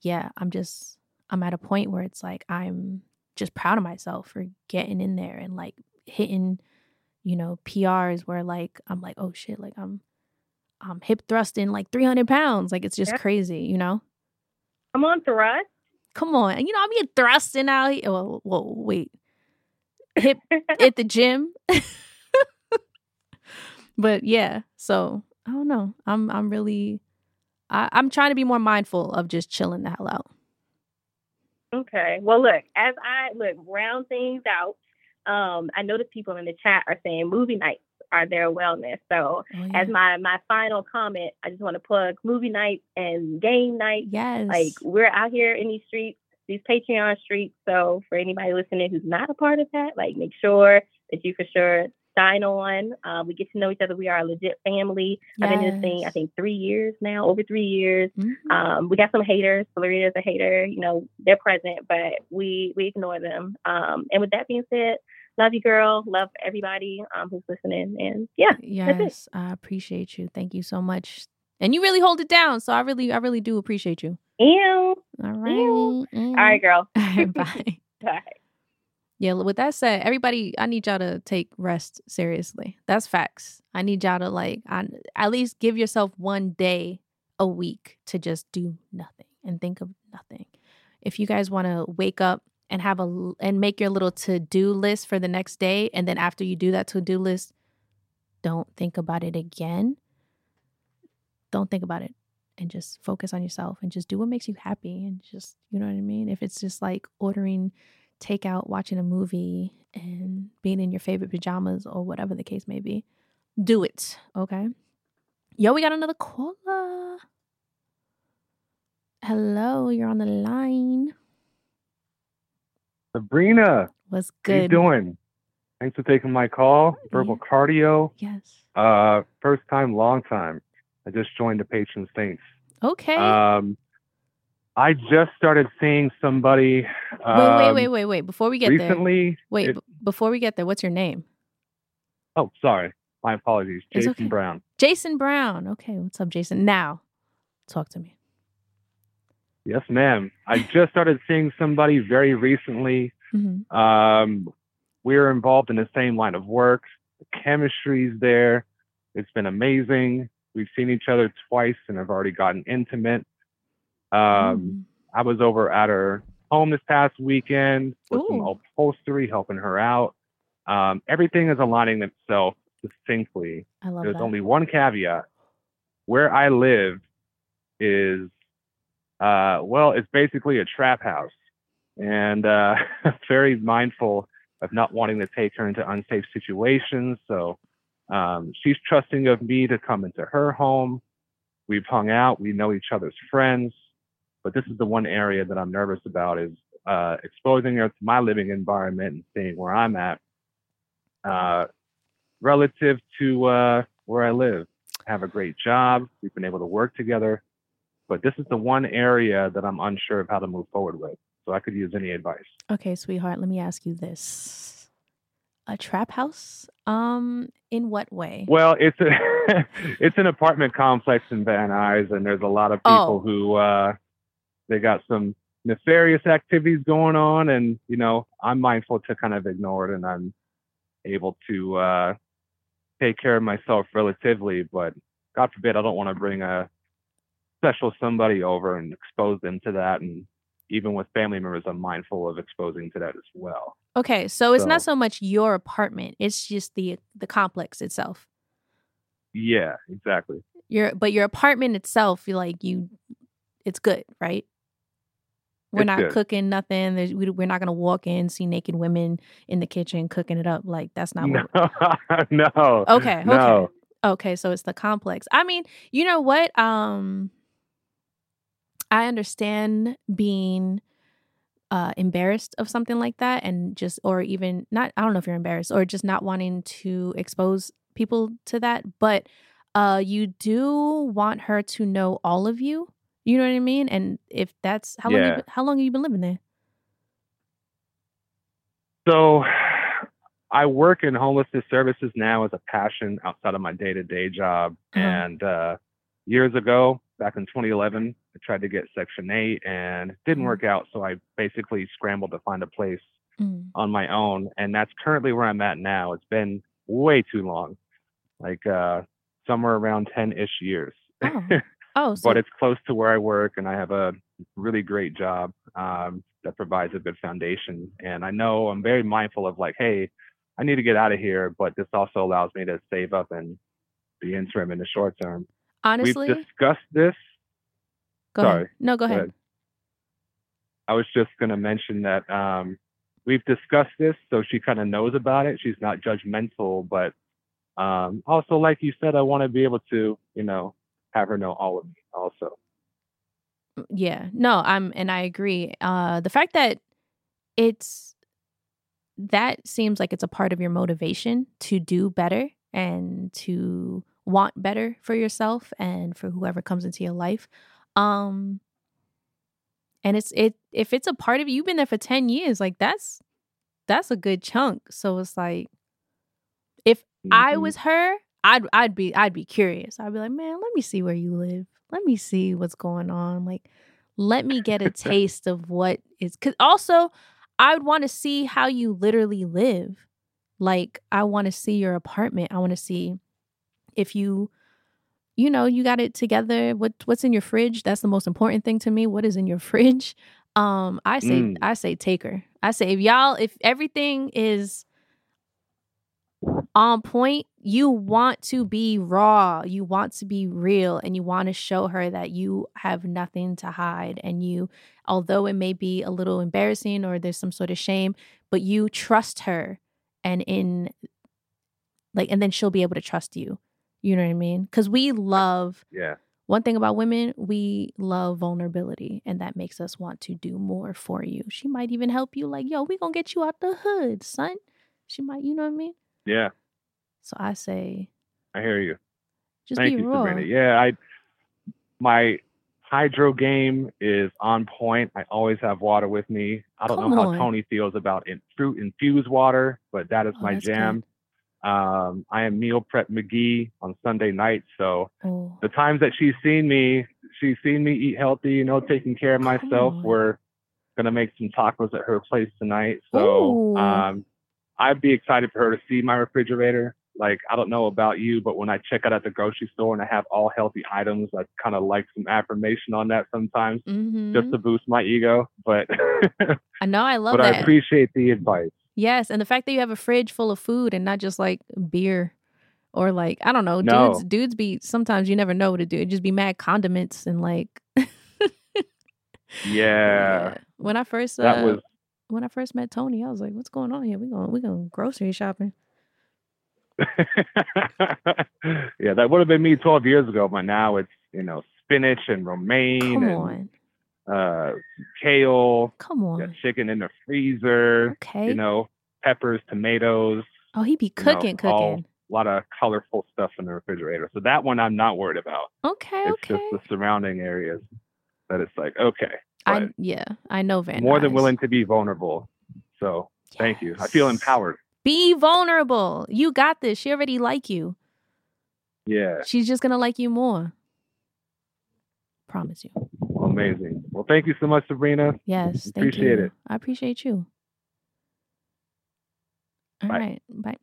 yeah, I'm just I'm at a point where it's like I'm just proud of myself for getting in there and like hitting, you know, PRs where like I'm like, oh shit, like I'm I'm hip thrusting like 300 pounds. Like it's just Yeah. crazy, you know? I'm on thrust. Come on. You know, I'm getting thrusting out here. Whoa, whoa, wait. Hip *laughs* at the gym. *laughs* but yeah, so I don't know. I'm I'm really I, I'm trying to be more mindful of just chilling the hell out. Okay. Well, look, as I look round things out, um, I notice people in the chat are saying movie nights are their wellness. So, Oh, as my my final comment, I just want to plug movie nights and game nights. yes. Like we're out here in these streets these Patreon streets. So for anybody listening who's not a part of that, like make sure that you for sure sign on. Uh, we get to know each other. We are a legit family. I've been in this thing, I think, three years now, over three years. Mhm. Um, we got some haters. Florida's a hater. You know, they're present, but we we ignore them. Um, and with that being said, love you, girl. Love everybody um, who's listening. And yeah. Yes, I appreciate you. Thank you so much. And you really hold it down. So I really, I really do appreciate you. ew. All right. All right, girl. *laughs* *laughs* Bye. Bye. Yeah, with that said, everybody, I need y'all to take rest seriously. That's facts. I need y'all to like, I, at least give yourself one day a week to just do nothing and think of nothing. If you guys want to wake up and have a and make your little to do list for the next day, and then after you do that to do list, don't think about it again. Don't think about it and just focus on yourself and just do what makes you happy and just you know what I mean. If it's just like ordering takeout, watching a movie, and being in your favorite pajamas or whatever the case may be, do it. Okay. Yo, we got another caller. Hello, you're on the line. Sabrina, What's good? how you doing? Thanks for taking my call. Verbal cardio. Yes. Uh, first time, long time. I just joined the Patron Saints. Okay. Um, I just started seeing somebody. wait, wait, um, wait, wait, wait. Before we get there, recently. wait. it- b- before we get there, what's your name? oh, sorry. My apologies. Jason okay. Brown. Jason Brown. Okay, what's up, Jason? Now, talk to me. Yes, ma'am. I just started seeing somebody very recently. hmm Um, we're involved in the same line of work. The chemistry's there. It's been amazing. We've seen each other twice and have already gotten intimate. Mm. Um, I was over at her home this past weekend with some upholstery, helping her out. Um, everything is aligning itself succinctly. I love There's that. only one caveat. Where I live is, uh, well, it's basically a trap house. And uh, *laughs* very mindful of not wanting to take her into unsafe situations. So um, she's trusting of me to come into her home. We've hung out. We know each other's friends. But this is the one area that I'm nervous about is uh, exposing her to my living environment and seeing where I'm at uh, relative to uh, where I live. I have a great job. We've been able to work together. But this is the one area that I'm unsure of how to move forward with. So I could use any advice. Okay, sweetheart, let me ask you this. A trap house? Um, in what way? Well, it's a *laughs* it's an apartment complex in Van Nuys, and there's a lot of Oh. people who uh, they got some nefarious activities going on, and you know I'm mindful to kind of ignore it, and I'm able to uh, take care of myself relatively. But God forbid, I don't want to bring a special somebody over and expose them to that, and even with family members, I'm mindful of exposing to that as well. Okay, so it's not So- so much your apartment; it's just the the complex itself. Yeah, exactly. Your but your apartment itself, you like you, it's good, right? We're It's not good. cooking nothing. There's, we, we're not gonna walk in see naked women in the kitchen cooking it up. Like that's not No, *laughs* no. Okay, No. okay, okay. So it's the complex. I mean, you know what? Um, I understand being uh embarrassed of something like that, and just or even not. I don't know if you're embarrassed or just not wanting to expose people to that, but uh, you do want her to know all of you. You know what I mean? And if that's how long Yeah. been, how long have you been living there? So I work in homelessness services now as a passion outside of my day to day job. Uh-huh. And uh, years ago, back in 2011, I tried to get Section 8 and it didn't Mhm. work out. So I basically scrambled to find a place Mm. on my own. And that's currently where I'm at now. It's been way too long, like uh, somewhere around 10 ish years. Oh, *laughs* oh, so but it's close to where I work, and I have a really great job um, that provides a good foundation. And I know I'm very mindful of like, hey, I need to get out of here, but this also allows me to save up and be interim in the short term. honestly, We've discussed this. go ahead. sorry. No, go Go ahead. ahead. I was just going to mention that um, we've discussed this, so she kind of knows about it. She's not judgmental, but um, also, like you said, I want to be able to, you know, have her know all of me also. yeah no i'm and i agree uh the fact that it's that seems like it's a part of your motivation to do better and to want better for yourself and for whoever comes into your life um and it's it if it's a part of you you've been there for 10 years like that's that's a good chunk so it's like if i Mhm. was her i'd i'd be i'd be curious. I'd be like man let me see where you live. Let me see what's going on. Like let me get a *laughs* taste of what is cuz also i would want to see how you literally live. Like i want to see your apartment. I want to see if you you know you got it together. What what's in your fridge? That's the most important thing to me. What is in your *laughs* fridge? Um i say Mm. i say taker. i say if y'all if everything is on point you want to be raw you want to be real and you want to show her that you have nothing to hide and you although it may be a little embarrassing or there's some sort of shame but you trust her and in like and then she'll be able to trust you. You know what i mean? Because we love Yeah. one thing about women we love vulnerability and that makes us want to do more for you. She might even help you like yo we gonna get you out the hood son. She might you know what i mean Yeah. so i say I hear you. just Thank be you, raw Sabrina. Yeah, I my hydro game is on point. I always have water with me. I don't Come know how on. Tony feels about in, fruit infused water, but that is Oh, my jam. Um, I am meal prep McGee on Sunday nights, so oh the times that she's seen me, she's seen me eat healthy, you know, taking care of myself. We're gonna make some tacos at her place tonight. So um I'd be excited for her to see my refrigerator. Like I don't know about you, but when I check out at the grocery store and I have all healthy items, I kind of like some affirmation on that sometimes hmm just to boost my ego. But *laughs* i know i love but I appreciate the advice. yes and the fact that you have a fridge full of food and not just like beer or like i don't know No. dudes dudes be sometimes you never know what to do it just be mad condiments and like *laughs* Yeah. when i first uh, That was when i first met tony i was like what's going on here? We going we going grocery shopping. *laughs* Yeah, that would have been me 12 years ago, but now it's, you know, spinach and romaine come and on. uh, kale, come on got chicken in the freezer, okay. you know, peppers, tomatoes, oh he'd be you know, cooking all- cooking. a lot of colorful stuff in the refrigerator. So that one I'm not worried about. okay It's okay just the surrounding areas that it's like, okay, i yeah i know van more than willing to be vulnerable. So thank you. I feel empowered. be vulnerable you got this she already like you Yeah, she's just gonna like you more promise you amazing. Well, thank you so much, Sabrina. Yes, thank Appreciate you. it. I appreciate you. All Bye. right, bye.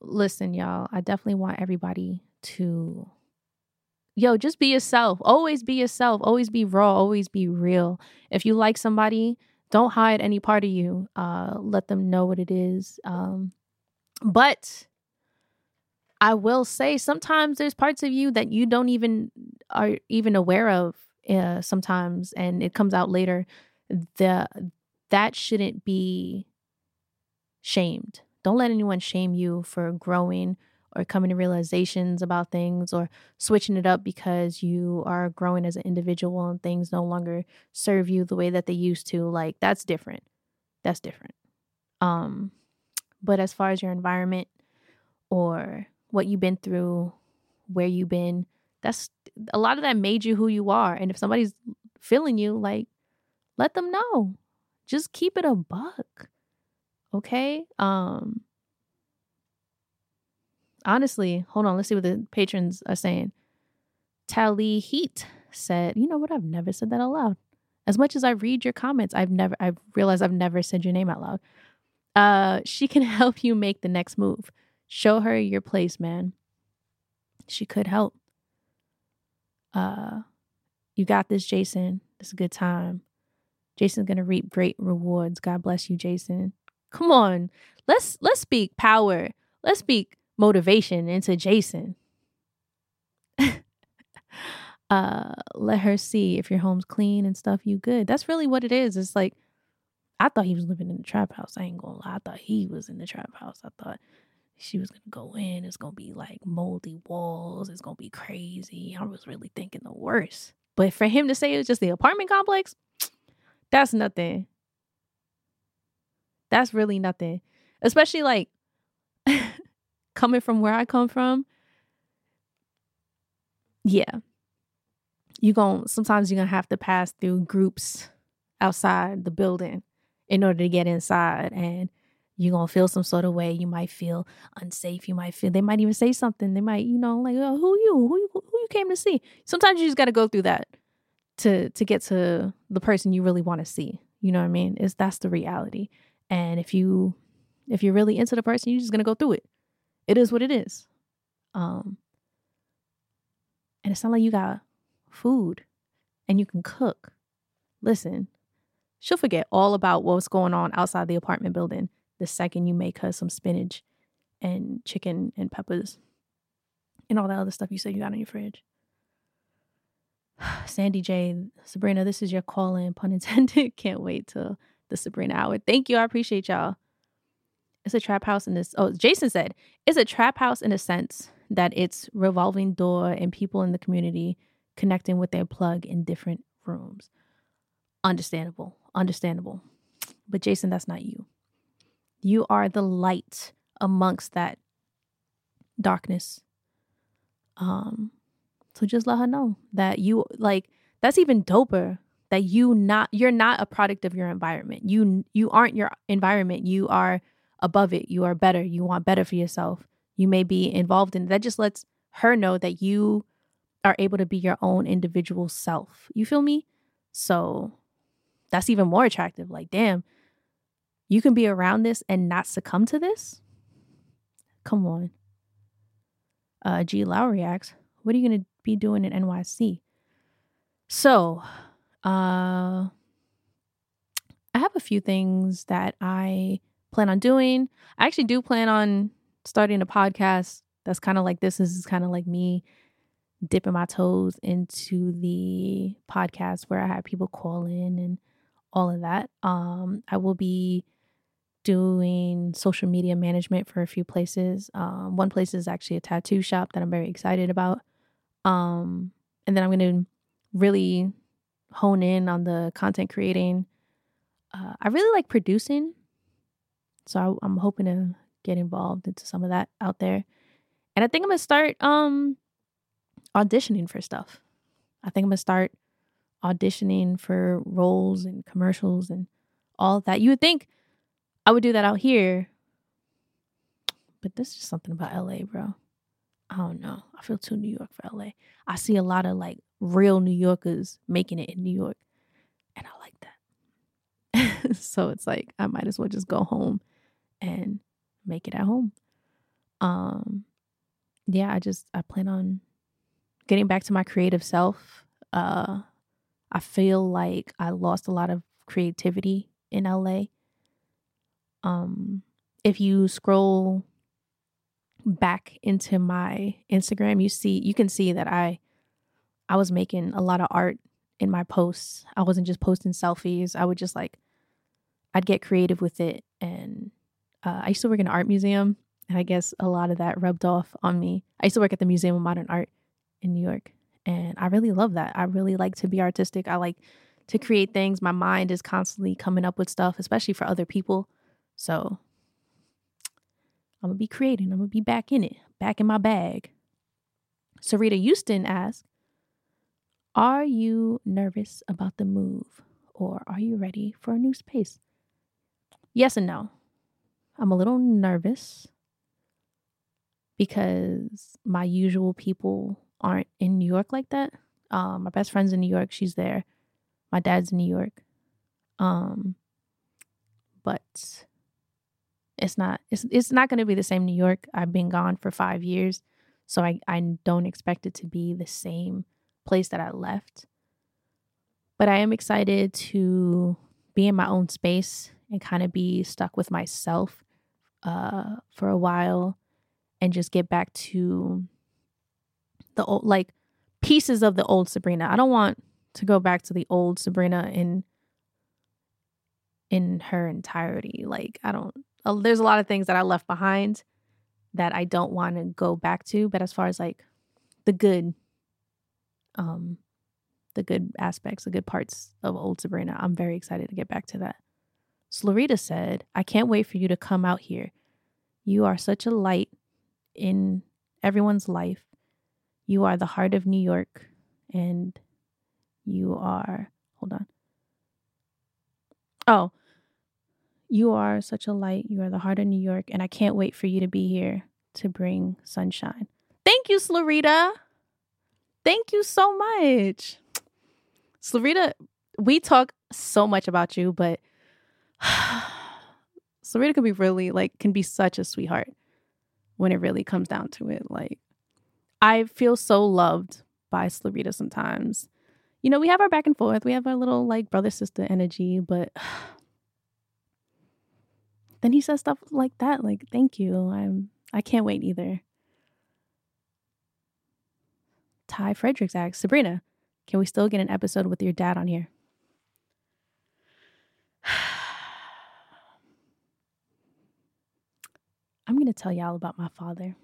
Listen, y'all, I definitely want everybody to yo, just be yourself. Always be yourself. Always be raw. Always be real. If you like somebody, don't hide any part of you. Uh, let them know what it is. Um, but I will say sometimes there's parts of you that you don't even are even aware of. Uh, sometimes, and it comes out later. The that shouldn't be shamed. Don't let anyone shame you for growing or coming to realizations about things or switching it up because you are growing as an individual and things no longer serve you the way that they used to. Like that's different. That's different. Um but as far as your environment or what you've been through, where you've been, that's a lot of that made you who you are. And if somebody's feeling you, like let them know. Just keep it a buck. Okay? Um honestly, hold on, let's see what the patrons are saying. Tally Heat said, you know what? I've never said that out loud. As much as I read your comments, I've never I've realized I've never said your name out loud. Uh she can *laughs* help you make the next move. Show her your place, man. She could help. Uh you got this, Jason. It's a good time. Jason's gonna reap great rewards. God bless you, Jason. Come on. Let's let's speak power. Let's speak motivation into Jason. *laughs* uh let her see if your home's clean and stuff you good. That's really what it is. It's like I thought he was living in the trap house. I ain't gonna lie. I thought he was in the trap house. I thought she was gonna go in. It's gonna be like moldy walls. It's gonna be crazy. I was really thinking the worst. But for him to say it's just the apartment complex, *tsk* that's nothing. That's really nothing. Especially like *laughs* coming from where I come from. Yeah. You going to sometimes you're going to have to pass through groups outside the building in order to get inside and you're gonna feel some sort of way. You might feel unsafe. You might feel they might even say something. They might, you know, like, oh, who you? Who you who you came to see? Sometimes you just gotta go through that to to get to the person you really want to see. You know what I mean? Is that's the reality. And if you if you're really into the person, you're just gonna go through it. It is what it is. Um and it's not like you got food and you can cook. Listen, she'll forget all about what's going on outside the apartment building the second you make her some spinach and chicken and peppers and all that other stuff you said you got in your fridge. *sighs* Sandy J, Sabrina, this is your call in, pun intended. *laughs* Can't wait till the Sabrina hour. Thank you. I appreciate y'all. It's a trap house in this. Oh, Jason said it's a trap house in a sense that it's revolving door and people in the community connecting with their plug in different rooms. Understandable. Understandable. But Jason, that's not you. You are the light amongst that darkness. Um, so just let her know that you like that's even doper that you not you're not a product of your environment. You you aren't your environment. You are above it. You are better. You want better for yourself. You may be involved in that just lets her know that you are able to be your own individual self. You feel me? So that's even more attractive. Like, damn, you can be around this and not succumb to this? Come on. Uh, G. Lowry asks, what are you going to be doing in NYC? So, uh, I have a few things that I plan on doing. I actually do plan on starting a podcast that's kind of like this. This is kind of like me dipping my toes into the podcast where I have people call in and all of that. Um, I will be doing social media management for a few places. Um, one place is actually a tattoo shop that I'm very excited about. Um, and then I'm going to really hone in on the content creating. Uh, I really like producing. So I, I'm hoping to get involved into some of that out there. And I think I'm to start um, auditioning for stuff. I think I'm to start auditioning for roles and commercials and all that. You would think I would do that out here. But this is something about LA, bro. I don't know. I feel too New York for LA. I see a lot of like real New Yorkers making it in New York. And I like that. *laughs* so it's like I might as well just go home and make it at home. Um yeah, I just I plan on getting back to my creative self. Uh I feel like I lost a lot of creativity in LA um if you scroll back into my Instagram, you see you can see that I I was making a lot of art in my posts. I wasn't just posting selfies. I would just like I'd get creative with it and uh, I used to work in an art museum and I guess a lot of that rubbed off on me. I used to work at the Museum of Modern Art in New York and I really love that. I really like to be artistic. I like to create things. My mind is constantly coming up with stuff, especially for other people. So I'm gonna be creating. I'm gonna be back in it, back in my bag. Sarita Houston asks, Are you nervous about the move or are you ready for a new space? Yes and no. I'm a little nervous because my usual people aren't in New York like that. Um, my best friend's in New York, she's there. My dad's in New York. Um, but it's not it's it's not going to be the same New York. I've been gone for 5 years, so I I don't expect it to be the same place that I left. But I am excited to be in my own space and kind of be stuck with myself uh for a while and just get back to the old like pieces of the old Sabrina. I don't want to go back to the old Sabrina in in her entirety. Like I don't there's a lot of things that I left behind that I don't want to go back to. But as far as like the good, um, the good aspects, the good parts of old Sabrina. I'm very excited to get back to that. Slorita said, I can't wait for you to come out here. You are such a light in everyone's life. You are the heart of New York, and you are, hold on. Oh, you are such a light. You are the heart of New York, and I can't wait for you to be here to bring sunshine. Thank you, Slorita. Thank you so much. Slorita, we talk so much about you, but *sighs* Slorita can be really like can be such a sweetheart when it really comes down to it. Like I feel so loved by Slorita sometimes. You know, we have our back and forth. We have our little like brother sister energy, but *sighs* then he says stuff like that like thank you. I'm I can't wait either. Ty Fredericks asks, Sabrina, can we still get an episode with your dad on here? I'm going to tell y'all about my father.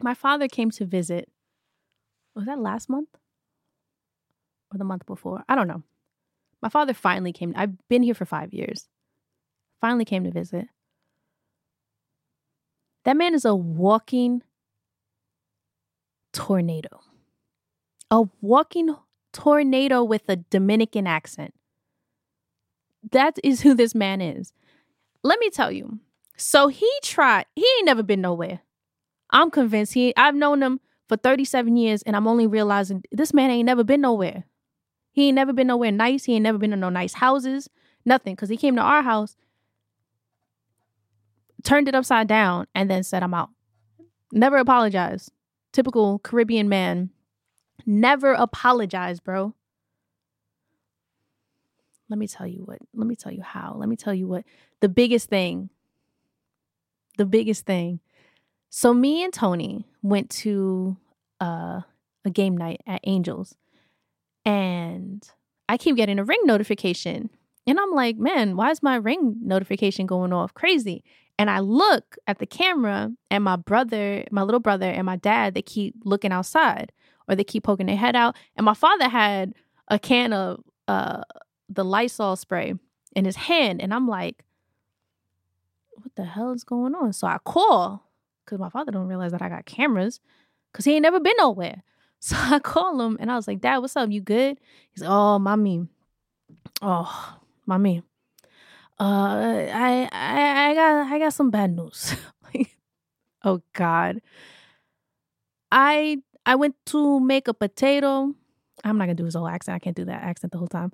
My father came to visit. Was that last month? Or the month before? I don't know. My father finally came. I've been here for five years. Finally came to visit. That man is a walking tornado. A walking tornado with a Dominican accent. That is who this man is. Let me tell you. So he tried, he ain't never been nowhere. I'm convinced he I've known him for 37 years and I'm only realizing this man ain't never been nowhere. He ain't never been nowhere nice. He ain't never been in no nice houses. Nothing. Cause he came to our house, turned it upside down, and then said, I'm out. Never apologized. Typical Caribbean man. Never apologize, bro. Let me tell you what. Let me tell you how. Let me tell you what. The biggest thing. The biggest thing. So me and Tony went to uh, a game night at Angels, and I keep getting a ring notification, and I'm like, man, why is my ring notification going off crazy? And I look at the camera, and my brother, my little brother, and my dad, they keep looking outside or they keep poking their head out. And my father had a can of uh, the Lysol spray in his hand. And I'm like, what the hell is going on? So I call because my father don't realize that I got cameras because he ain't never been nowhere. *laughs* So I call him and I was like, Dad, what's up? You good? He's like, Oh, mommy. Oh, mommy uh I I I got I got some bad news. *laughs* oh god. I I went to make a potato. I'm not gonna do his whole accent. I can't do that accent the whole time.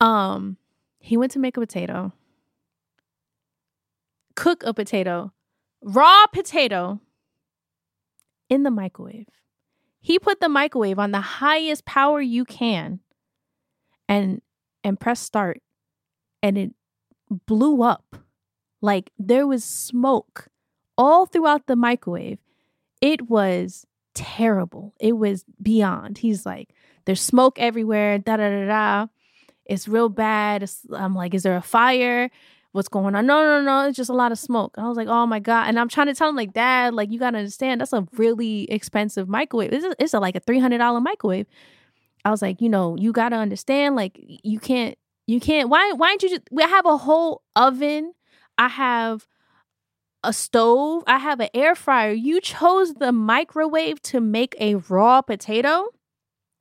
Um, he went to make a potato, cook a potato, raw potato in the microwave. He put the microwave on the highest power you can and and press start and it blew up. Like there was smoke all throughout the microwave. It was terrible. It was beyond. He's like, there's smoke everywhere, da da da da. It's real bad. It's, I'm like, is there a fire? What's going on? No, no, no. It's just a lot of smoke. And I was like, oh my God. And I'm trying to tell him, like, Dad, like, you got to understand, that's a really expensive microwave. It's, a, it's a, like a $300 microwave. I was like, you know, you got to understand, like, you can't you can't. Why? Why don't you just? We have a whole oven. I have a stove. I have an air fryer. You chose the microwave to make a raw potato.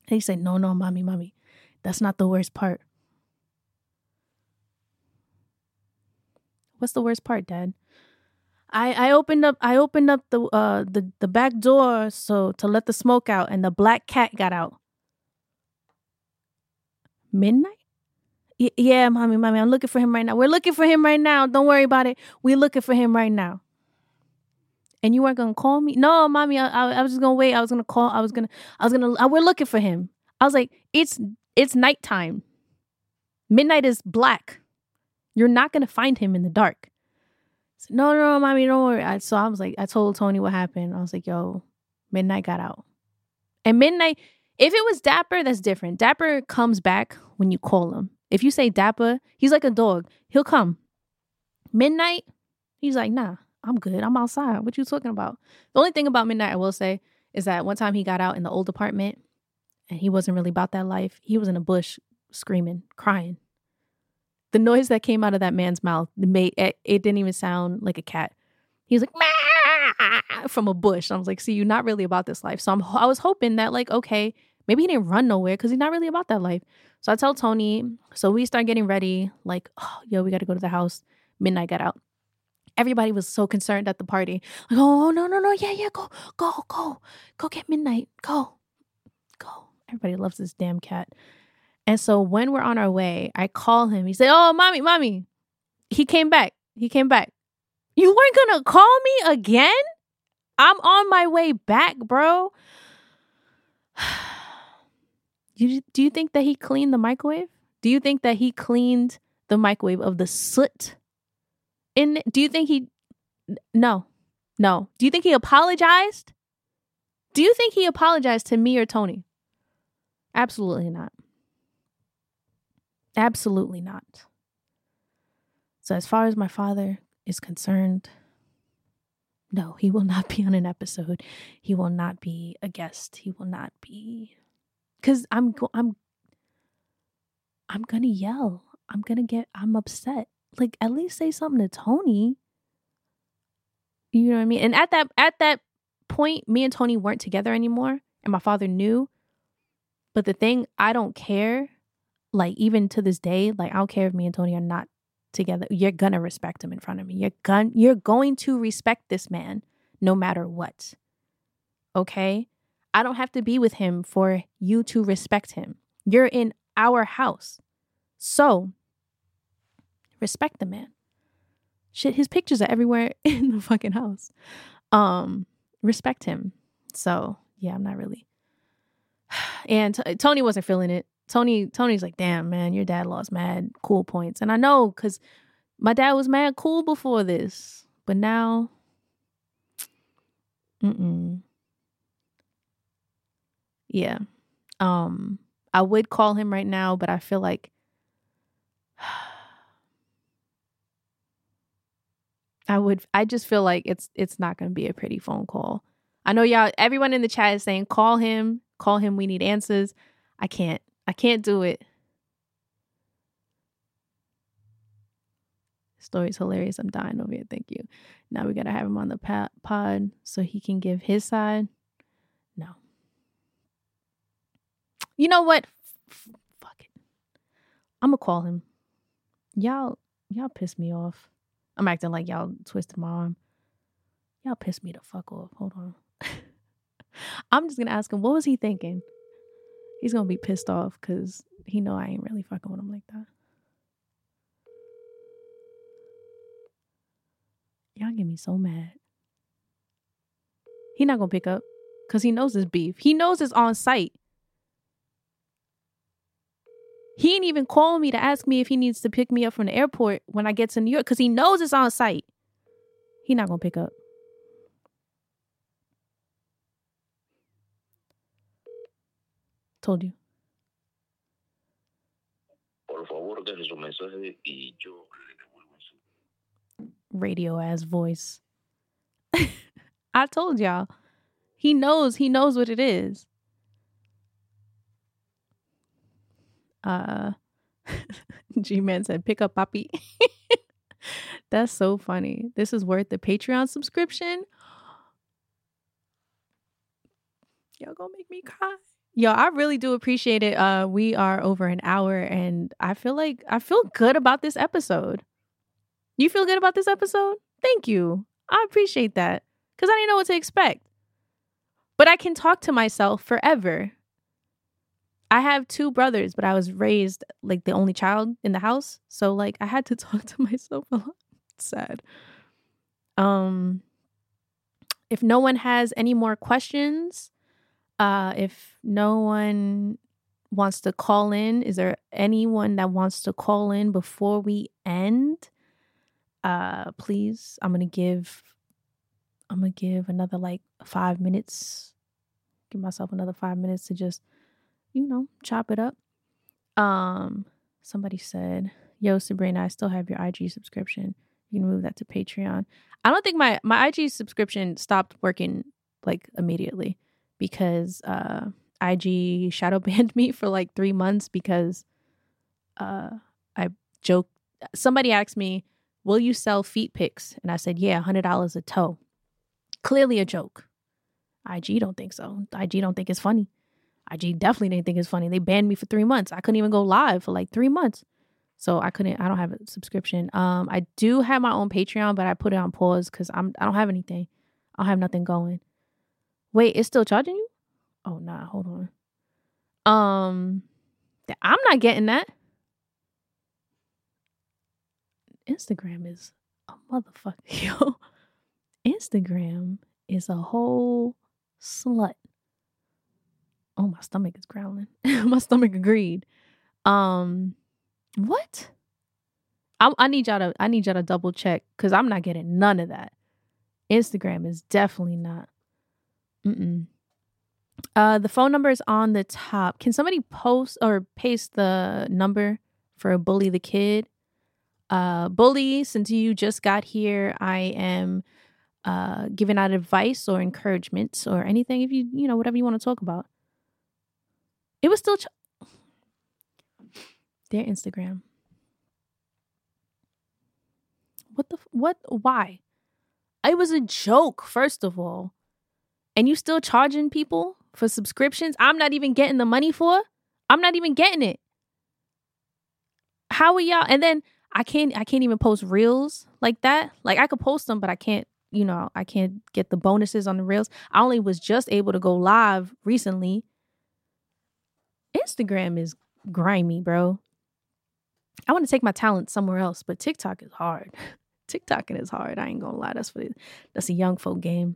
And he said, "No, no, mommy, mommy, that's not the worst part." What's the worst part, Dad? I, I opened up I opened up the uh the, the back door so to let the smoke out and the black cat got out. Midnight? yeah, mommy, mommy, I'm looking for him right now. We're looking for him right now. Don't worry about it. We're looking for him right now. And you weren't gonna call me? No, mommy, I, I, I was just gonna wait. I was gonna call. I was gonna, I was gonna. I, we're looking for him. I was like, it's it's nighttime. Midnight is black. You're not gonna find him in the dark. Said, no, no, mommy, don't worry. I, so I was like, I told Tony what happened. I was like, yo, midnight got out, and midnight. If it was Dapper, that's different. Dapper comes back when you call him. If you say Dapper, he's like a dog. He'll come. Midnight, he's like, nah, I'm good. I'm outside. What you talking about? The only thing about midnight I will say is that one time he got out in the old apartment. and he wasn't really about that life. He was in a bush screaming, crying. The noise that came out of that man's mouth made it, it didn't even sound like a cat. He was like "Meow," from a bush. I was like, see, you're not really about this life. So I'm I was hoping that like, okay, maybe he didn't run nowhere because he's not really about that life. So I tell Tony, so we start getting ready, like, oh, yo, we got to go to the house. Midnight got out. Everybody was so concerned at the party. Like, oh, oh, no, no, no. Yeah, yeah, go, go, go. Go get Midnight. Go, go. Everybody loves this damn cat. And so when we're on our way, I call him. He said, oh, mommy, mommy. He came back. He came back. You weren't going to call me again? I'm on my way back, bro. *sighs* You, do you think that he cleaned the microwave? Do you think that he cleaned the microwave of the soot? In do you think he no. No. Do you think he apologized? Do you think he apologized to me or Tony? Absolutely not. Absolutely not. So as far as my father is concerned, no, he will not be on an episode. He will not be a guest. He will not be cuz I'm I'm I'm going to yell. I'm going to get I'm upset. Like at least say something to Tony. You know what I mean? And at that at that point me and Tony weren't together anymore and my father knew. But the thing I don't care like even to this day, like I don't care if me and Tony are not together. You're to respect him in front of me. You're gon- you're going to respect this man no matter what. Okay? I don't have to be with him for you to respect him. You're in our house. So, respect the man. Shit, his pictures are everywhere *laughs* in the fucking house. Um, respect him. So, yeah, I'm not really. *sighs* And t- Tony wasn't feeling it. Tony Tony's like, "Damn, man, your dad lost mad cool points." And I know cuz my dad was mad cool before this, but now mm yeah. Um I would call him right now, but I feel like *sighs* I would I just feel like it's it's not going to be a pretty phone call. I know y'all everyone in the chat is saying call him, call him, we need answers. I can't. I can't do it. Story's hilarious. I'm dying over here. Thank you. Now we got to have him on the pod so he can give his side. No. You know what? F- fuck it. I'm gonna call him. Y'all, y'all piss me off. I'm acting like y'all twisted my arm. Y'all piss me the fuck off. Hold on. *laughs* I'm just gonna ask him what was he thinking. He's gonna be pissed off because he know I ain't really fucking with him like that. Y'all get me so mad. He not gonna pick up because he knows it's beef. He knows it's on site. He ain't even call me to ask me if he needs to pick me up from the airport when I get to New York because he knows it's on site. He not gonna pick up. Told you. Por favor, deje su mensaje y yo le devuelvo su. radio ass voice. *laughs* I told y'all. He knows, he knows what it is. Uh *laughs* G Man said, pick up Papi. *laughs* That's so funny. This is worth the Patreon subscription. Y'all gonna make me cry. Yo, I really do appreciate it. Uh we are over an hour and I feel like I feel good about this episode. You feel good about this episode? Thank you. I appreciate that because I didn't know what to expect. But I can talk to myself forever. I have two brothers, but I was raised like the only child in the house. So like I had to *laughs* talk to myself a lot. Sad. Um if no one has any more questions, uh if no one wants to call in, is there anyone that wants to call in before we end? uh please i'm gonna give i'm gonna give another like five minutes give myself another five minutes to just you know chop it up. Um somebody said yo sabrina i still have your ig subscription. You can move that to patreon. I don't think my my ig subscription stopped working like immediately because uh IG shadow *laughs* banned me for like three months because uh I joke somebody asked me, Will you sell feet pics? And I said, Yeah, hundred dollars a toe. Clearly a joke. IG don't think so. IG don't think it's funny. IG definitely didn't think it's funny. They banned me for three months. I couldn't even go live for like three months. So I couldn't I don't have a subscription. Um I do have my own Patreon, but I put it on pause because I'm I don't have anything. I don't have nothing going. Wait, it's still charging you? Oh nah, hold on. Um I'm not getting that. Instagram is a motherfucker, *laughs* yo. Instagram is a whole slut. Oh, my stomach is growling. *laughs* my stomach agreed. Um, what? I, I need y'all to I need y'all to double check because I'm not getting none of that. Instagram is definitely not. Mm-mm. Uh, the phone number is on the top. Can somebody post or paste the number for Bully the Kid? Uh, Bully, since you just got here, I am uh giving out advice or encouragement or anything if you you know whatever you want to talk about. It was still ch- their Instagram. What the what? Why? It was a joke, first of all, and you still charging people for subscriptions. I'm not even getting the money for. I'm not even getting it. How are y'all? And then I can't. I can't even post reels like that. Like I could post them, but I can't. You know, I can't get the bonuses on the reels. I only was just able to go live recently. Instagram is grimy, bro. I want to take my talent somewhere else, but TikTok is hard. *laughs* TikToking is hard. I ain't gonna lie. That's for the, that's a young folk game.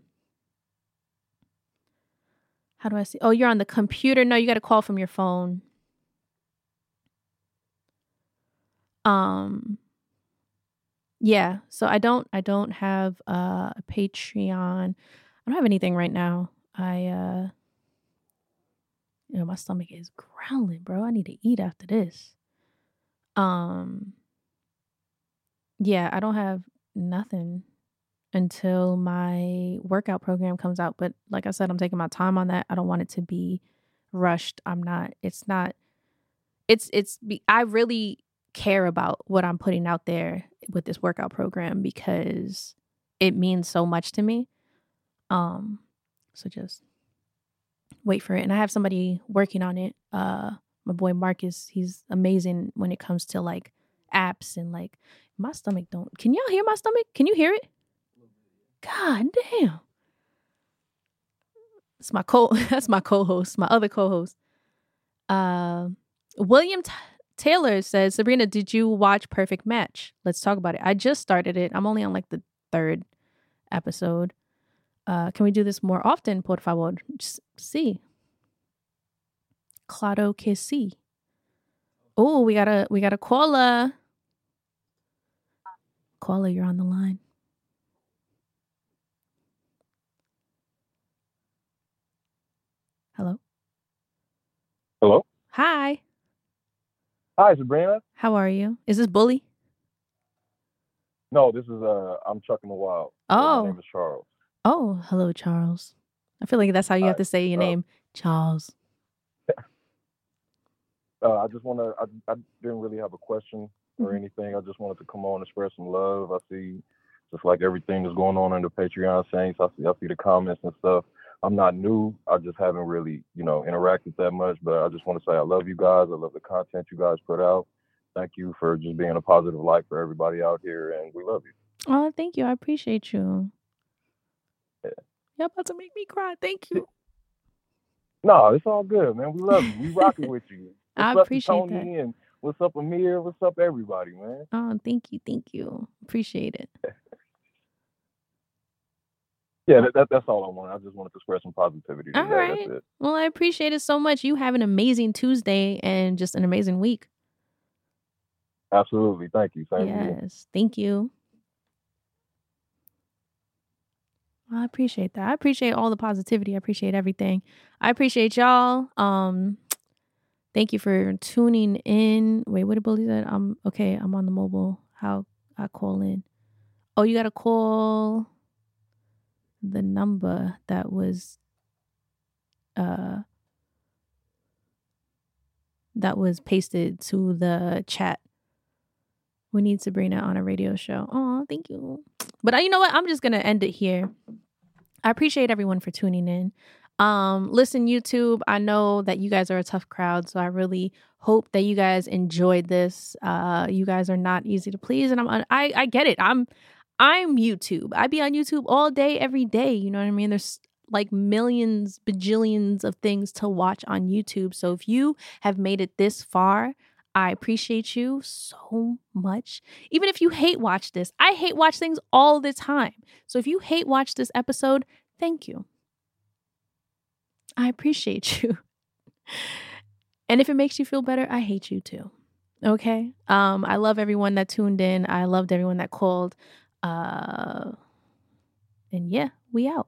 How do I see? Oh, you're on the computer. No, you got to call from your phone. Um. Yeah. So I don't. I don't have uh, a Patreon. I don't have anything right now. I. uh You know, my stomach is growling, bro. I need to eat after this. Um. Yeah, I don't have nothing until my workout program comes out. But like I said, I'm taking my time on that. I don't want it to be rushed. I'm not, it's not, it's, it's, I really care about what I'm putting out there with this workout program because it means so much to me. Um, so just wait for it. And I have somebody working on it. Uh, my boy Marcus, he's amazing when it comes to like apps and like my stomach don't. Can y'all hear my stomach? Can you hear it? God damn. It's my co *laughs* that's my co-host, my other co-host. Uh, William T- Taylor says, Sabrina, did you watch Perfect Match? Let's talk about it. I just started it. I'm only on like the third episode. Uh, can we do this more often, por favor? Just see. Claro que. Oh, we got a we got a caller. Caller, you're on the line. Hello. Hello. Hi. Hi, Sabrina. How are you? Is this Bully? No, this is uh, I'm Chucking the Wild. Oh. my name is Charles. Oh, hello, Charles. I feel like that's how you have to say your Uh, name, Charles. *laughs* Uh, I just want to. I, I didn't really have a question or Mhm. anything. I just wanted to come on and spread some love. I see, just like everything that's going on in the Patreon Saints. I see. I see the comments and stuff. I'm not new. I just haven't really, you know, interacted that much. But I just want to say I love you guys. I love the content you guys put out. Thank you for just being a positive light for everybody out here, and we love you. Oh, thank you. I appreciate you. Yeah. You're about to make me cry. Thank you. No, it's all good, man. We love you. We rocking with you. *laughs* I What's up to appreciate Tony and what's up Amir? What's up everybody, man? Oh, thank you. Thank you. Appreciate it. *laughs* Yeah, that, that, that's all I wanted. I just wanted to spread some positivity. All today. right. Well, I appreciate it so much. You have an amazing Tuesday and just an amazing week. Absolutely. Thank you. Same to you. Yes. Thank you. I appreciate that. I appreciate all the positivity. I appreciate everything. I appreciate y'all. Um thank you for tuning in. Wait, what did Bully said? I'm okay, I'm on the mobile. How I call in. Oh, you gotta call the number that was uh that was pasted to the chat. We need Sabrina on a radio show. Oh, thank you. But uh, you know what? I'm just gonna end it here. I appreciate everyone for tuning in. Um, listen, YouTube, I know that you guys are a tough crowd, so I really hope that you guys enjoyed this. Uh, you guys are not easy to please, and I'm I I get it. I'm I'm YouTube. I be on YouTube all day, every day. You know what I mean? There's like millions, bajillions of things to watch on YouTube. So if you have made it this far, I appreciate you so much. Even if you hate watch this, I hate watch things all the time. So if you hate watch this episode, thank you. I appreciate *laughs* you. and if it makes you feel better, I hate you too. Okay? Um I love everyone that tuned in. I loved everyone that called. Uh and yeah, we out.